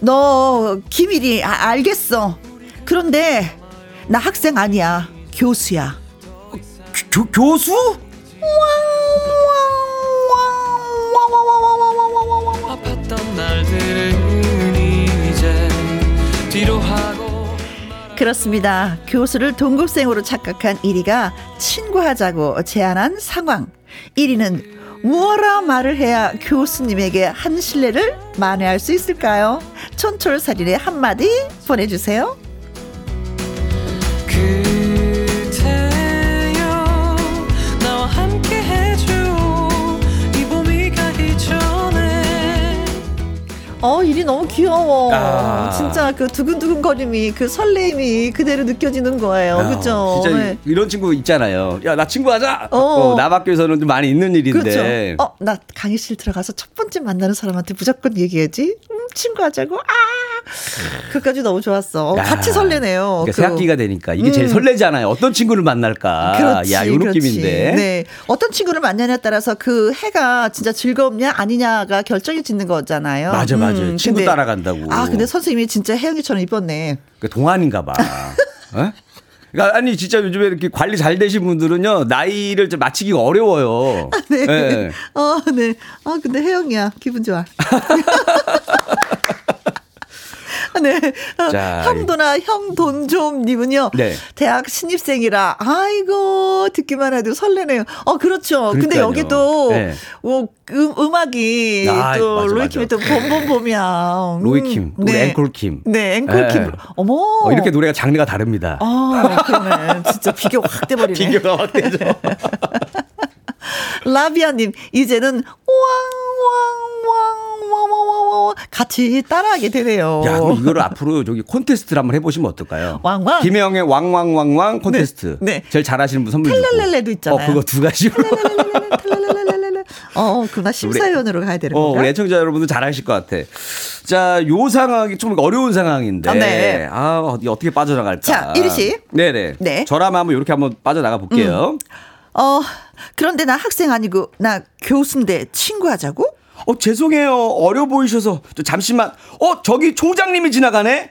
너 기밀이 아, 알겠어. 그런데 나 학생 아니야. 교수야. 교, 교수? 그렇습니다. 교수를 동급생으로 착각한 1위가 친구하자고 제안한 상황. 1위는 무어라 말을 해야 교수님에게 한 신뢰를 만회할 수 있을까요? 촌철살인의 한마디 보내주세요. 어, 일이 너무 귀여워. 아. 진짜 그 두근두근 거림이, 그 설레임이 그대로 느껴지는 거예요. 아, 그죠? 진짜 네. 이런 친구 있잖아요. 야, 나 친구 하자! 어. 어 남학교에서는 좀 많이 있는 일인데. 그렇죠. 어, 나 강의실 들어가서 첫 번째 만나는 사람한테 무조건 얘기해야지. 음, 친구 하자고. 아! 그까지 너무 좋았어. 어, 같이 설레네요. 그러니까 새 학기가 되니까 이게 음. 제일 설레잖아요. 어떤 친구를 만날까. 그렇지, 야, 요 느낌인데. 네. 어떤 친구를 만나냐에 따라서 그 해가 진짜 즐겁냐 아니냐가 결정이 짓는 거잖아요. 맞아, 맞아. 음, 친구 근데, 따라간다고. 아, 근데 선생님이 진짜 혜영이처럼 이뻤네. 그 동안인가 봐. 어? 그러니까 아니 진짜 요즘에 이렇게 관리 잘 되신 분들은요 나이를 좀 맞추기가 어려워요. 아, 네. 네. 어, 네. 아 근데 혜영이야 기분 좋아. <laughs> <laughs> 네. 자, 형도나 형돈좀 님은요. 네. 대학 신입생이라 아이고 듣기만 해도 설레네요. 어 그렇죠. 그러니까요. 근데 여기도 네. 뭐 음, 음악이 아, 또 로이킴이 또 봄봄봄이야. 음, 로이킴, 네. 앵콜킴. 네, 앵콜킴. 네. 어머. 어, 이렇게 노래가 장르가 다릅니다. 아, 그러네. 진짜 비교가 확 돼버리네. <laughs> 비교가 확 되죠. <laughs> 라비아님, 이제는 왕왕왕왕왕왕 같이 따라하게 되네요. 야, 그럼 이거를 앞으로 저기 콘테스트를 한번 해보시면 어떨까요? 왕왕. 김혜영의 왕왕왕왕 콘테스트. 네. 네. 제일 잘하시는 분 선물 주고. 텔레레레도 있잖아요. 어, 그거 두 가지로. 어, 그나 심사위원으로 가야 되는 어, 우리 애청자 여러분들 잘하실 것 같아. 자, 요 상황이 좀 어려운 상황인데. 아, 네. 아, 어떻게 빠져나갈까? 자, 이리 씨. 네네. 네. 저라면 한번 이렇게 한번 빠져나가 볼게요. 음. 어, 그런데 나 학생 아니고 나 교수인데 친구하자고? 어, 죄송해요. 어려 보이셔서. 잠시만. 어, 저기 총장님이 지나가네?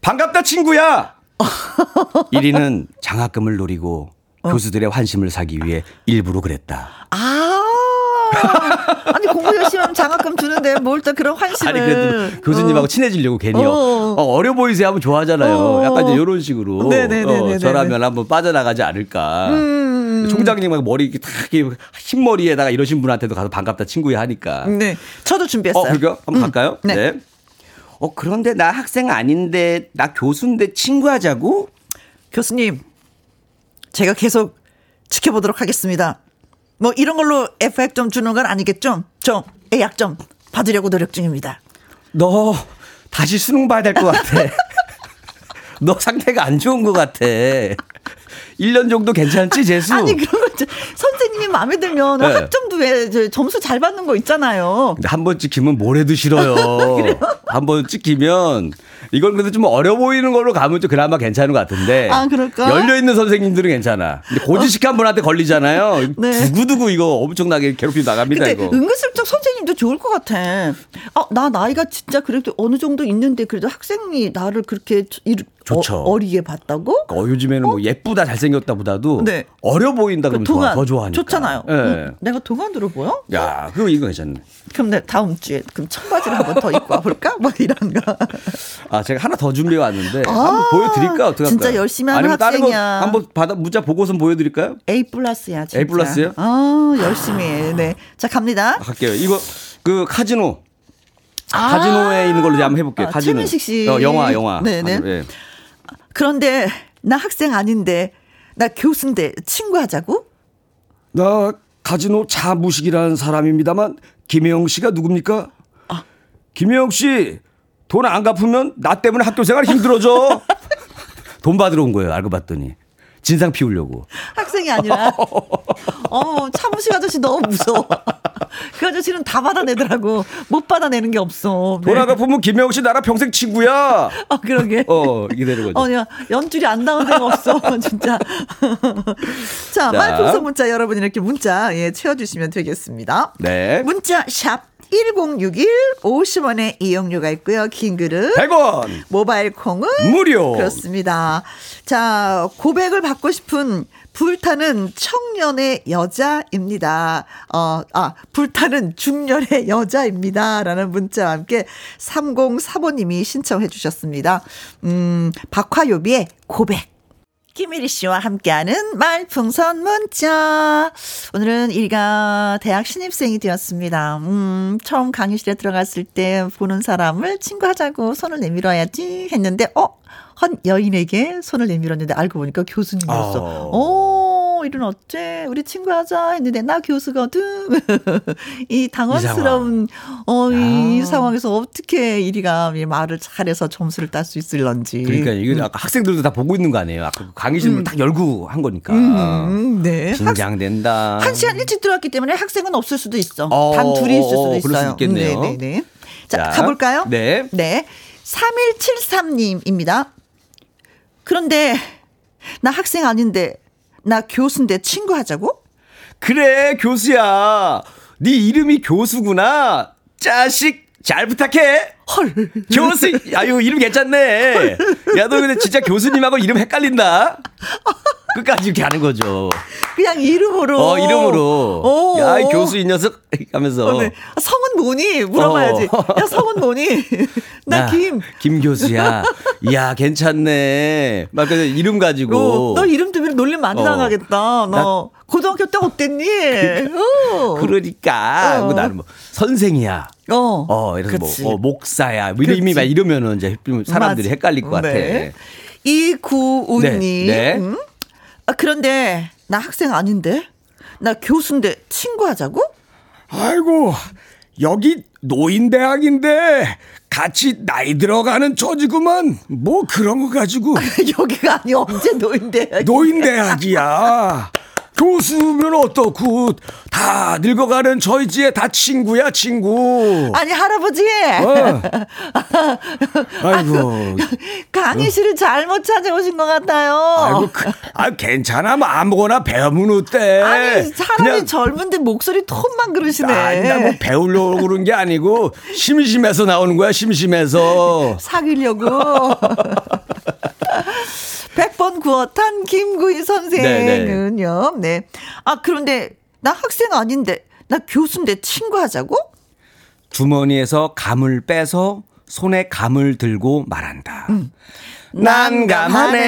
반갑다, 친구야! <laughs> 1위는 장학금을 노리고 어. 교수들의 환심을 사기 위해 일부러 그랬다. 아. <laughs> 아니 공부 열심히 하면 장학금 주는데 뭘 또 그런 환심을 아니 그래도 교수님하고 어. 친해지려고 괜히요 어. 어, 려 보이세요 하면 좋아하잖아요 어. 약간 이제 이런 식으로 어, 저라면 한번 빠져나가지 않을까 음. 총장님하고 머리 탁 흰머리에다가 이러신 분한테도 가서 반갑다 친구야 하니까 네 저도 준비했어요 어 그럴까요 한번 음. 갈까요 네. 네. 어 그런데 나 학생 아닌데 나 교수인데 친구하자고 교수님 제가 계속 지켜보도록 하겠습니다. 뭐 이런 걸로 에펙 좀 주는 건 아니겠죠? 좀 예약 좀 받으려고 노력 중입니다. 너 다시 수능 봐야 될 것 같아. <laughs> 너 상태가 안 좋은 것 같아. 1년 정도 괜찮지, 재수? 아니, 그러면 선생님이 마음에 들면 네. 학점도 왜 점수 잘 받는 거 있잖아요. 한번 찍히면 모래도 싫어요. <laughs> 한번 찍히면 이건 그래도 좀 어려 보이는 걸로 가면 좀 그나마 괜찮은 것 같은데. 아, 그럴까? 열려 있는 선생님들은 괜찮아. 근데 고지식 한 분한테 걸리잖아요. <laughs> 네. 두구두구 이거 엄청나게 괴롭히 나갑니다, 이거. 은근슬쩍 선생님도 좋을 것 같아. 아, 나 나이가 진짜 그래도 어느 정도 있는데 그래도 학생이 나를 그렇게 좋죠. 어, 리게 봤다고? 어, 요즘에는 뭐 어? 뭐 예쁘다 잘생겼다 보다도 네. 어려 보인다 그러면 그 동안, 더 좋아하니까. 좋잖아요. 네. 응, 내가 동안으로 보여? 야, 그거 이거 괜찮네. 그럼 내 다음 주에 그럼 청바지를 한번 더 입고 와볼까? <laughs> 뭐 이런 거. 아, 제가 하나 더 준비해 왔는데 아, 한번 보여드릴까 어떻게 진짜? 열심히 하는 학생이야. 한번 받아 문자 보고서 보여드릴까요? A 플러스야. 진짜. A 플러스요? 아, 열심히 해. 네, 자 갑니다. 아, 갈게요. 이거 그 카지노. 아, 카지노에 있는 걸로 한번 해볼게요. 아, 카지노. 최민식 씨. 어, 영화, 영화. 네네. 네. 그런데 나 학생 아닌데 나 교수인데 친구하자고? 나 카지노 차무식이라는 사람입니다만 김혜영 씨가 누굽니까? 아. 김혜영 씨 돈 안 갚으면 나 때문에 학교 생활 힘들어져. <laughs> 돈 받으러 온 거예요. 알고 봤더니. 진상 피우려고. 학생이 아니라. <laughs> 어, 차무식 아저씨 너무 무서워. <laughs> 그 아저씨는 다 받아내더라고. 못 받아내는 게 없어. 네. 돌아가 보면 김영우 씨 나랑 평생 친구야. 어, 그러게. 어, 이게 되는 거죠. 어, 야, 연줄이 안 닿은 데가 없어. <laughs> 진짜. 자, 말풍선 문자 여러분 이렇게 문자, 예, 채워주시면 되겠습니다. 네. 문자 샵 1061 50원의 이용료가 있고요. 긴 글은 100원. 모바일 콩은 무료. 그렇습니다. 자, 고백을 받고 싶은 불타는 청년의 여자입니다. 어, 아, 불타는 중년의 여자입니다. 라는 문자와 함께 3035님이 신청해 주셨습니다. 음, 박화요비의 고백. 김일희 씨와 함께하는 말풍선 문자. 오늘은 이가 대학 신입생이 되었습니다. 음, 처음 강의실에 들어갔을 때 보는 사람을 친구하자고 손을 내밀어야지 했는데, 어? 한 여인에게 손을 내밀었는데 알고 보니까 교수님이었어. 어. 오, 이런 어째? 우리 친구 하자 했는데 나 교수거든. <laughs> 이 당황스러운 어, 이, 아. 상황에서 어떻게 이리가 말을 잘해서 점수를 딸 수 있을런지. 그러니까 이게 음. 학생들도 다 보고 있는 거 아니에요. 아까 그 강의실을 음. 딱 열고 한 거니까. 음, 네. 긴장된다. 학, 한 시간 일찍 들어왔기 때문에 학생은 없을 수도 있어. 어, 단 둘이 있을 수도 어, 있어요. 그럴 수 있겠네요. 네, 네, 네. 자, 자, 가볼까요? 네. 네. 3173님입니다. 그런데 나 학생 아닌데 나 교수인데 친구 하자고? 그래 교수야. 네 이름이 교수구나. 자식 잘 부탁해. 헐. 교수, 아유, 이름 괜찮네. 야, 너 근데 진짜 교수님하고 이름 헷갈린다. <laughs> 끝까지 이렇게 하는 거죠. 그냥 이름으로. 어, 이름으로. 오. 야, 이 교수 이 녀석 <laughs> 하면서. 어, 네. 성은 뭐니? 물어봐야지. 어. 야, 성은 뭐니? <laughs> 나 야, 김. 김 교수야. 이야, 괜찮네. 막 그래서 이름 가지고. 어, 너 이름 때문에 놀림 많이 어. 당하겠다. 너 고등학교 때 어땠니? 어. 그러니까. 어. 나는 뭐 선생이야. 어. 어, 이래서 뭐 어, 목사야. 뭐 이름이 막 이러면은 이제 사람들이 맞아. 헷갈릴 것 같아. 네. 이구우님. 네. 네. 음? 아, 그런데 나 학생 아닌데? 나 교수인데 친구하자고? 아이고, 여기 노인대학인데 같이 나이 들어가는 처지구만. 뭐 그런 거 가지고. <laughs> 여기가 아니 언제 노인대학? 노인대학이야. 교수면 어떻고 다 늙어가는 저희 집에 다 친구야 친구. 아니 할아버지. 어. <laughs> 아이고. 강의실을 어. 잘못 찾아오신 것 같아요. 아이고 그, 아 괜찮아 뭐 아무거나 배우면 어때? 아니 사람이 그냥, 젊은데 목소리 톤만 그러시네. 아니 나뭐 배우려고 그런 게 아니고 심심해서 나오는 거야 심심해서. <laughs> 사귀려고. 100번 구웠한 김구희 선생은요. 네. 아, 그런데 나 학생 아닌데, 나 교수인데 친구하자고? 주머니에서 감을 빼서 손에 감을 들고 말한다. 음. 난감하네.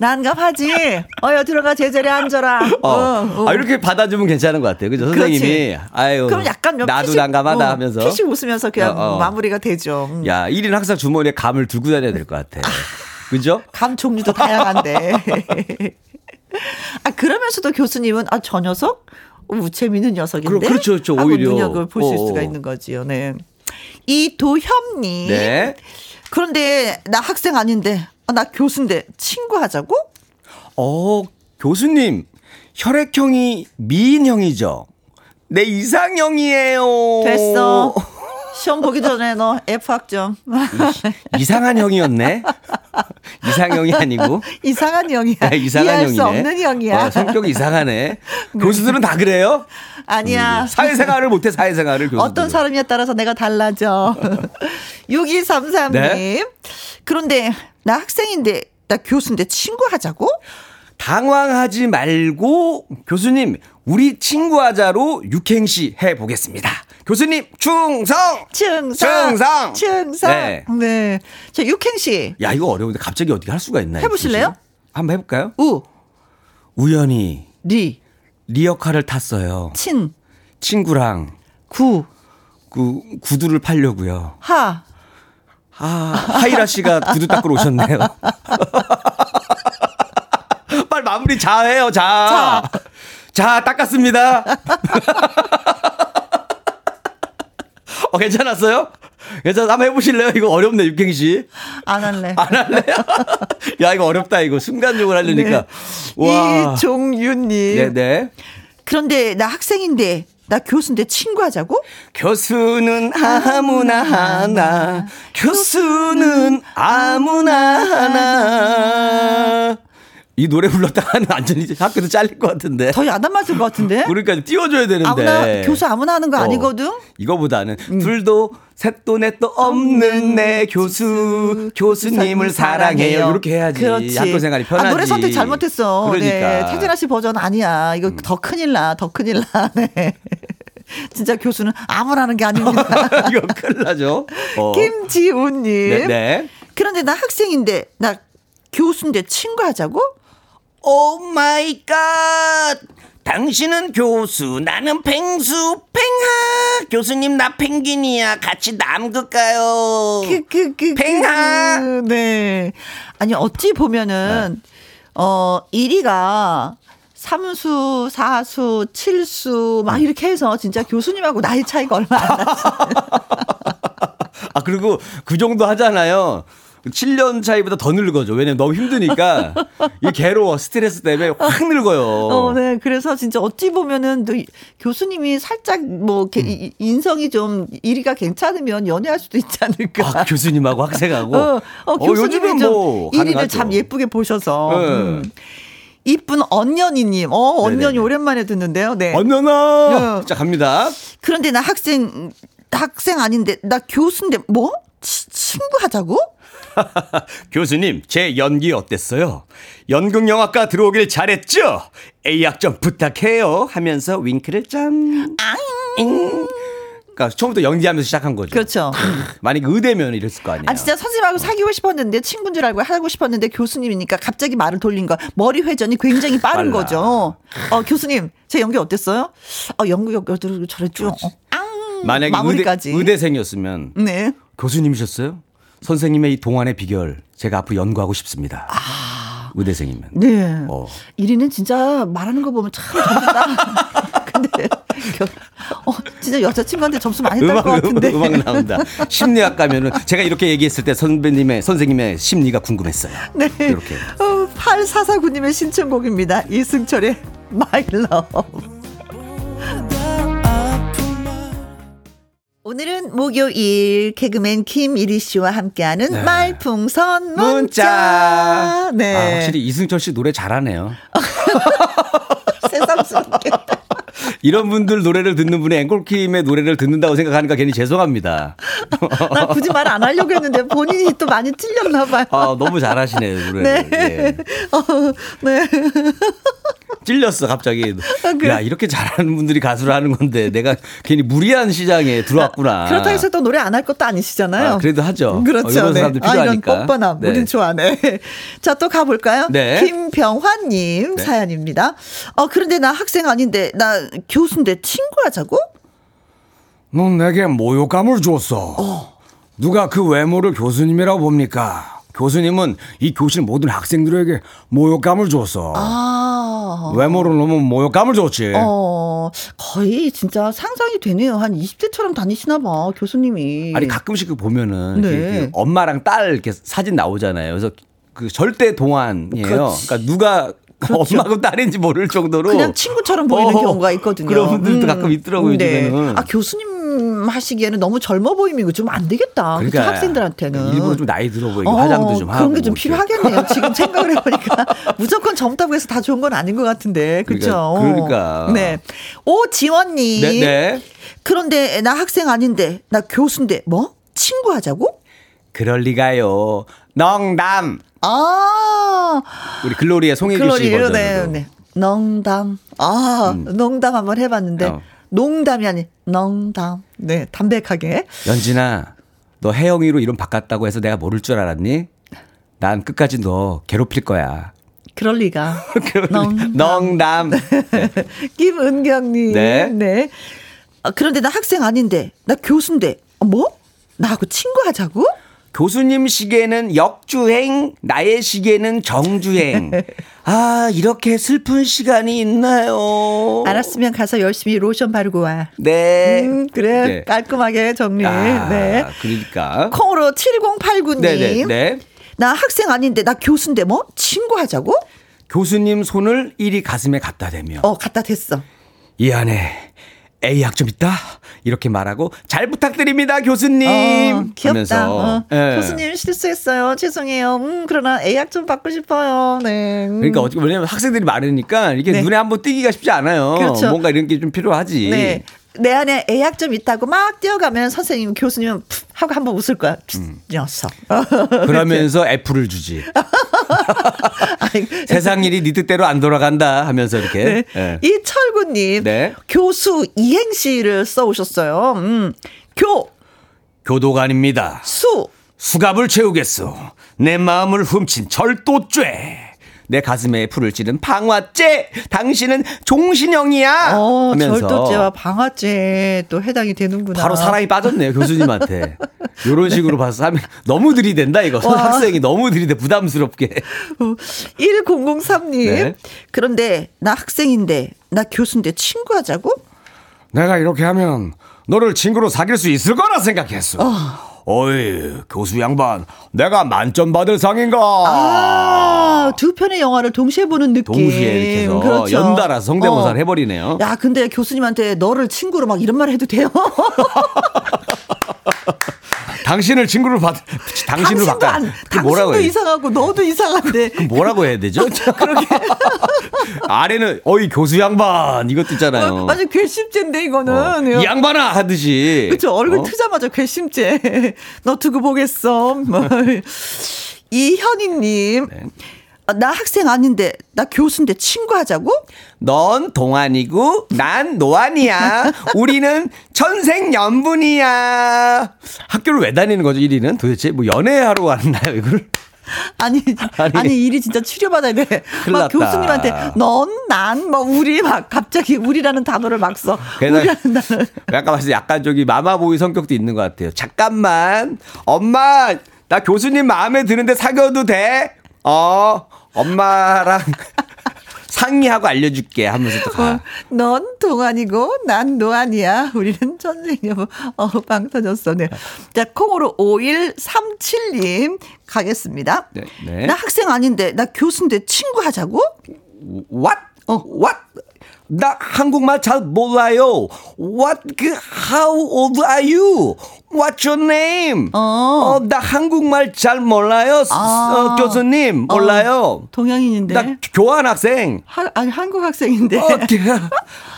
난감하지. 어여 들어가 제자리에 앉아라. 어. 어, 어. 아, 이렇게 받아주면 괜찮은 것 같아요. 그죠? 선생님이. 아유. 그럼 약간 나도 피식, 난감하다 어, 하면서. 피식 웃으면서 그냥 어, 어. 마무리가 되죠. 음. 야, 1인 학생 주머니에 감을 들고 다녀야 될 것 같아. 아, 그죠? 감 종류도 다양한데. <laughs> 아, 그러면서도 교수님은 아, 저 녀석? 우, 재밌는 녀석인데. 그렇죠, 그렇죠. 오히려. 능력을 보실 수가 있는 거지요. 네. 이도협님. 네. 그런데 나 학생 아닌데 아, 나 교수인데 친구 하자고? 어, 교수님. 혈액형이 미인형이죠. 내 이상형이에요. 됐어. 시험 보기 전에 너 F 학점. 이상한 형이었네. 이상형이 아니고. 이상한 형이야. 네, 이상한 형이네. 수 없는 형이야. 어, 성격이 이상하네. 교수들은 다 그래요? 아니야. 음, 사회생활을 못해 사회생활을 교수들. 어떤 사람에 따라서 내가 달라져. <laughs> 6233님. 네? 그런데 나 학생인데 나 교수인데 친구 하자고? 당황하지 말고 교수님 우리 친구 하자로 육행시 해 보겠습니다. 교수님 충성 충성 충성 충성 네. 네. 자 육행시. 야 이거 어려운데 갑자기 어떻게 할 수가 있나요? 해보실래요? 육행시? 한번 해볼까요? 우 우연히 리 리어카를 탔어요. 친 친구랑 구그 구두를 팔려고요. 하 아, 하이라 씨가 구두 닦으러 오셨네요. <laughs> 빨리 마무리 자 해요, 자. 자, 자 닦았습니다. <laughs> 어, 괜찮았어요? 괜찮아, 한번 해보실래요? 이거 어렵네, 육행 씨. 안 할래. 안 할래요? <laughs> 야, 이거 어렵다, 이거. 순간적으로 하려니까. 네. 와. 이종윤님. 네네. 그런데 나 학생인데 나 교수인데 친구하자고? 교수는 아무나 하나. 교수는 아무나 하나. 이 노래 불렀다가는 완전히 학교도 잘릴 것 같은데. 더 야단 맞을 것 같은데. 그러니까 띄워줘야 되는데. 아무나 교수 아무나 하는 거 어, 아니거든. 이거보다는 음. 둘도 셋도 넷도 없는 내 교수 교수님을 사랑해요. 이렇게 해야지. 그렇지. 학교 생활이 편하지. 아, 노래 선택 잘못했어. 그러니까. 네. 태진아 씨 버전 아니야. 이거 음. 더 큰일 나. 더 큰일 나. <laughs> 네. 진짜 교수는 아무나 하는 게 아닙니다. <laughs> 이거 큰일 나죠. 어. 김지훈님. 네, 네. 그런데 나 학생인데 나 교수인데 친구 하자고? Oh my God! 당신은 교수, 나는 펭수, 팽하! 교수님, 나 펭귄이야. 같이 남극 가요. 그, 그, 그, 팽하! 그, 네. 아니, 어찌 보면은, 네. 어, 1위가 삼수, 사수, 칠수, 막 이렇게 해서 진짜 교수님하고 나이 차이가 얼마 안 났어요. <laughs> 아, 그리고 그 정도 하잖아요. 7년 차이보다 더 늙어져. 왜냐면 너무 힘드니까. 이 괴로워. 스트레스 때문에 확 늙어요. 어, 네. 그래서 진짜 어찌 보면은 교수님이 살짝 뭐 음. 인성이 좀 이리가 괜찮으면 연애할 수도 있지 않을까. 아, 교수님하고 학생하고. 어, 어 교수님이 어, 좀 이리를 참 예쁘게 보셔서. 네. 음. 이쁜 언년이님. 어, 언년이 오랜만에 듣는데요. 네. 언년아! 어. 자, 갑니다. 그런데 나 학생, 학생 아닌데, 나 교수인데, 뭐? 치, 친구 하자고? <laughs> 교수님, 제 연기 어땠어요? 연극영화과 들어오길 잘했죠? A학 점 부탁해요. 하면서 윙크를 짠. 잉. 그러니까 처음부터 연기하면서 시작한 거죠. 그렇죠. 만약 의대면 이랬을 거 아니에요. 아 진짜 선생님하고 사귀고 싶었는데 친구인 줄 알고 하고 싶었는데 교수님이니까 갑자기 말을 돌린 거 머리 회전이 굉장히 빠른 빨라. 거죠. 어 교수님 제 연기 어땠어요? 어 연극 여들 잘했죠. 어, 만약에 마무리까지. 의대, 의대생이었으면 네. 교수님이셨어요? 선생님의 이 동안의 비결 제가 앞으로 연구하고 싶습니다. 아. 의대생이면. 네. 어. 1위는 진짜 말하는 거 보면 참 잘한다. <laughs> <laughs> 근데 어, 진짜 여자친구한테 점수 많이 딸 것 같은데. 음악, 나온다. 심리학 가면은 제가 이렇게 얘기했을 때 선배님의 선생님의 심리가 궁금했어요. 네. 이렇게. 어, 8449님의 신청곡입니다. 이승철의 My Love. 오늘은 목요일 개그맨 김일희 씨와 함께하는 네. 말풍선 문자. 문자. 네. 아, 확실히 이승철 씨 노래 잘하네요. <laughs> 새삼스럽게. 이런 분들 노래를 듣는 분이 앵콜킴의 노래를 듣는다고 생각하니까 괜히 죄송합니다. <laughs> 나 굳이 말 안 하려고 했는데 본인이 또 많이 틀렸나 봐요. 아, 너무 잘하시네요, 노래. <laughs> 네. 네. 어, 네. 찔렸어 갑자기. 아, 그래. 야 이렇게 잘하는 분들이 가수를 하는 건데 내가 괜히 무리한 시장에 들어왔구나. 아, 그렇다 해서 또 노래 안 할 것도 아니시잖아요. 아, 그래도 하죠. 그렇죠. 어, 이런 네. 사람들 필요하니까. 아, 이런 뻔뻔함 네. 우린 좋아하네. 자 또 가볼까요? 네. 김병환님 네. 사연입니다. 어 그런데 나 학생 아닌데 나 교수인데 친구하자고? 넌 내게 모욕감을 줬어. 어. 누가 그 외모를 교수님이라고 봅니까? 교수님은 이 교실 모든 학생들에게 모욕감을 줬어. 아. 외모로 너무 모욕감을 줬지. 어, 거의 진짜 상상이 되네요. 한 20대처럼 다니시나 봐, 교수님이. 아니, 가끔씩 그 보면은 네. 엄마랑 딸 이렇게 사진 나오잖아요. 그래서 그 절대 동안이에요. 그렇지. 그러니까 누가 그렇죠. 엄마고 딸인지 모를 정도로 그냥 친구처럼 보이는 어, 경우가 있거든요. 그런 분들도 음. 가끔 있더라고요. 네. 아 교수님 하시기에는 너무 젊어 보이면 좀안 되겠다. 그러니까 그렇죠? 학생들한테는 일부러 좀 나이 들어 보이고 어, 화장도 좀 하고 그런 게 좀 필요하겠네요. <laughs> 지금 생각을 해보니까 <laughs> 무조건 젊다고 해서 다 좋은 건 아닌 것 같은데 그렇죠. 그러니까, 그러니까. 네. 오지원님. 네, 네. 그런데 나 학생 아닌데 나 교수인데 뭐 친구 하자고? 그럴 리가요. 농담. 아. 우리 글로리의 송혜교 씨 버전으로. 네, 네. 농담. 아, 음. 농담 한번 해봤는데 어. 농담이 아니 농담. 네, 담백하게. 연진아, 너 혜영이로 이름 바꿨다고 해서 내가 모를 줄 알았니? 난 끝까지 너 괴롭힐 거야. 그럴 리가. <laughs> 농담. 농담. 네. <laughs> 김은경님. 네. 네. 아, 그런데 나 학생 아닌데, 나 교수인데, 어, 뭐? 나하고 친구하자고? 교수님 시계는 역주행, 나의 시계는 정주행. <laughs> 아, 이렇게 슬픈 시간이 있나요? 알았으면 가서 열심히 로션 바르고 와. 네. 음, 그래. 네. 깔끔하게 정리. 아, 네. 그러니까. 콩으로 7089님. 네네. 네. 나 학생 아닌데 나 교수인데 뭐? 친구 하자고? 교수님 손을 이리 가슴에 갖다 대며. 어, 갖다 댔어. 이 안에 A 학점 있다. 이렇게 말하고 잘 부탁드립니다 교수님. 어, 귀엽다. 어. 네. 교수님 실수했어요. 죄송해요. 음 그러나 A 학점 받고 싶어요. 네. 음. 그러니까 어떻게 왜냐면 학생들이 많으니까 이게 네. 눈에 한번 띄기가 쉽지 않아요. 그렇죠. 뭔가 이런 게 좀 필요하지. 네. 내 안에 A학점 있다고 막 뛰어가면 선생님, 교수님은 푹 하고 한번 웃을 거야. 음. 녀석. <laughs> 그러면서 F를 주지. <laughs> <laughs> 세상 일이 네 뜻대로 안 돌아간다 하면서 이렇게. 네. 네. 이철구님. 네. 교수 이행시를 써오셨어요. 음. 교. 교도관입니다. 수. 수갑을 채우겠소. 내 마음을 훔친 절도죄. 내 가슴에 불을 찌른 방화죄. 당신은 종신형이야. 어, 하면서 절도죄와 방화죄 또 해당이 되는구나. 바로 사랑이 빠졌네요 교수님한테. <laughs> 이런 식으로 봐서 하면 너무 들이댄다 이거. 와. 학생이 너무 들이대 부담스럽게. 1003님. 네. 그런데 나 학생인데 나 교수인데 친구하자고? 내가 이렇게 하면 너를 친구로 사귈 수 있을 거라 생각했어. 어. 어이, 교수 양반, 내가 만점 받을 상인가? 아, 두 편의 영화를 동시에 보는 느낌. 동시에 이렇게 해서 그렇죠. 연달아 성대모사를 어. 해버리네요. 야, 근데 교수님한테 너를 친구로 막 이런 말 해도 돼요? <laughs> 당신을 친구로 받, 당신으로 바꿔. 안, 당신도 이상하고 너도 이상한데. 그럼 뭐라고 해야 되죠? 그렇게. <laughs> 아래는 어이 교수 양반 이것도 있잖아요. 어, 맞아 괘씸죄인데 이거는. 어. 양반아 하듯이. 그렇죠. 얼굴 어? 트자마자 괘씸죄. <laughs> 너 두고 보겠어. 뭐. <laughs> 이현희님. 네. 아, 나 학생 아닌데 나 교수인데 친구하자고? 넌 동안이고 난 노안이야. 우리는 천생연분이야. 학교를 왜 다니는 거죠? 1위는 도대체 뭐 연애하러 왔나요 이걸? 아니, 아니, 아니, 일이 진짜 치료받아야 돼. 막 교수님한테 넌, 난, 뭐, 우리 막 갑자기 우리라는 단어를 막 써. 우리라는 단어. 약간 봤을 약간 저기 마마보이 성격도 있는 것 같아요. 잠깐만. 엄마, 나 교수님 마음에 드는데 사귀어도 돼? 어, 엄마랑 <laughs> 상의하고 알려줄게 하면서 또 가. 어, 넌 동안이고 난 노안이야. 우리는 천생여분. 어, 빵 터졌어. 네. 자, 콩으로 5137님 가겠습니다. 네, 네. 나 학생 아닌데 나 교수인데 친구 하자고? What? 어. What? 나 한국말 잘 몰라요. What? 그 How old are you? What's your name? 어, 어 나 한국말 잘 몰라요. 아. 어, 교수님 어, 몰라요. 어, 동양인인데. 나 교환 학생. 하, 아니 한국 학생인데. 어,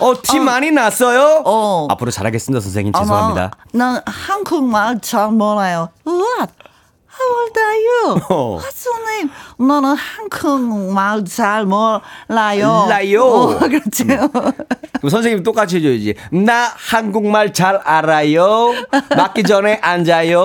어, 티 어. 많이 났어요? 어. 앞으로 잘하겠습니다, 선생님. 죄송합니다. 난 한국말 잘 몰라요. 우와. How old are you? <laughs> 어. What's your name? 너는 한국말 잘 몰라요. 라요. 어, <laughs> 그렇죠. 음. 선생님 똑같이 해줘야지. 나 한국말 잘 알아요. 맞기 전에 앉아요.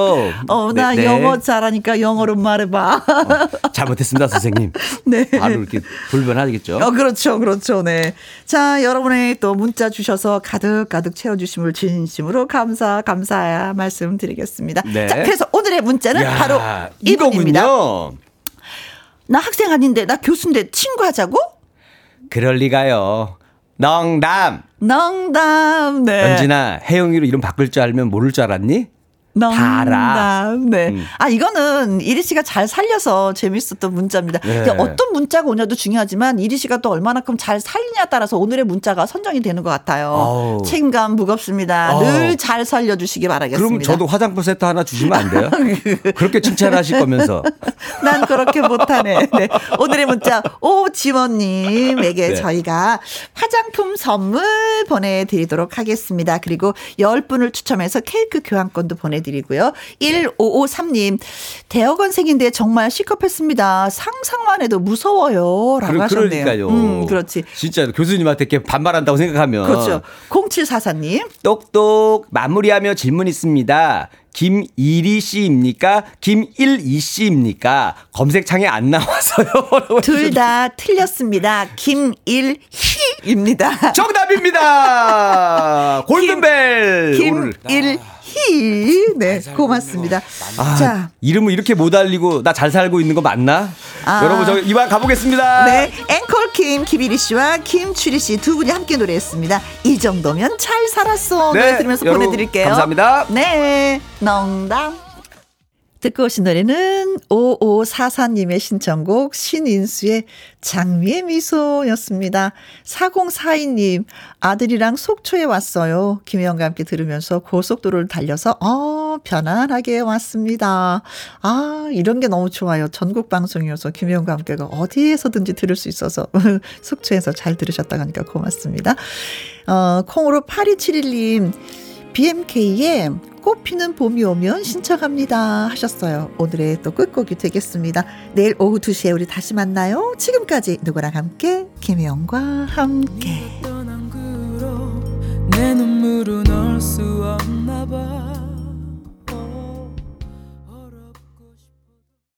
어, 나 네, 네. 영어 잘하니까 영어로 말해봐. 어, 잘못했습니다, 선생님. <laughs> 네. 바로 이렇게 돌변하겠죠. 어, 그렇죠, 그렇죠. 네. 자, 여러분의 또 문자 주셔서 가득 가득 채워주심을 진심으로 감사, 감사야 말씀드리겠습니다. 네. 자, 그래서 오늘의 문자는 야, 바로 이분입니다. 나 학생 아닌데 나 교수인데 친구 하자고? 그럴 리가요. 농담. 농담. 네. 연진아, 혜영이로 이름 바꿀 줄 알면 모를 줄 알았니? 다 알아. 네. 음. 아, 이거는 이리 씨가 잘 살려서 재밌었던 문자입니다. 네. 어떤 문자가 오냐도 중요하지만 이리 씨가 또 얼마나큼 잘 살리냐에 따라서 오늘의 문자가 선정이 되는 것 같아요. 아우. 책임감 무겁습니다. 늘 잘 살려주시기 바라겠습니다. 그럼 저도 화장품 세트 하나 주시면 안 돼요? <laughs> 그렇게 칭찬하실 거면서. <laughs> 난 그렇게 못하네. 네. 오늘의 문자 오지원님에게 네. 저희가 화장품 선물 보내드리도록 하겠습니다. 그리고 10분을 추첨해서 케이크 교환권도 보내 보내드리고요. 1553님, 대학원생인데 정말 시급했습니다. 상상만 해도 무서워요. 라고 그러, 하셨네요. 그러니까요. 음, 그렇지. 진짜 교수님한테 이렇게 반말한다고 생각하면. 그렇죠. 0744님. 똑똑 마무리하며 질문 있습니다. 김일희 씨입니까? 김일이 씨입니까? 검색창에 안 나와서요. <laughs> 둘 다 틀렸습니다. 김일희입니다. 정답입니다. <laughs> 골든벨. 김일 히. 네, 고맙습니다. 아, 자. 이름을 이렇게 못 알리고 나 잘 살고 있는 거 맞나? 아. 여러분, 저 이만 가보겠습니다. 네. 앵콜 김, 김일희 씨와 김추리 씨 두 분이 함께 노래했습니다. 이 정도면 잘 살았어. 네. 노래 들으면서 보내드릴게요. 감사합니다. 네. 농담. 듣고 오신 노래는 5544님의 신청곡 신인수의 장미의 미소였습니다. 4042님 아들이랑 속초에 왔어요. 김혜영과 함께 들으면서 고속도로를 달려서 어 편안하게 왔습니다. 아 이런 게 너무 좋아요. 전국 방송이어서 김혜영과 함께가 어디에서든지 들을 수 있어서 <laughs> 속초에서 잘 들으셨다고 하니까 고맙습니다. 어 콩으로 8271님 BMK의 꽃피는 봄이 오면 신청합니다 하셨어요. 오늘의 또 끝곡이 되겠습니다. 내일 오후 2시에 우리 다시 만나요. 지금까지 누구랑 함께 김혜영과 함께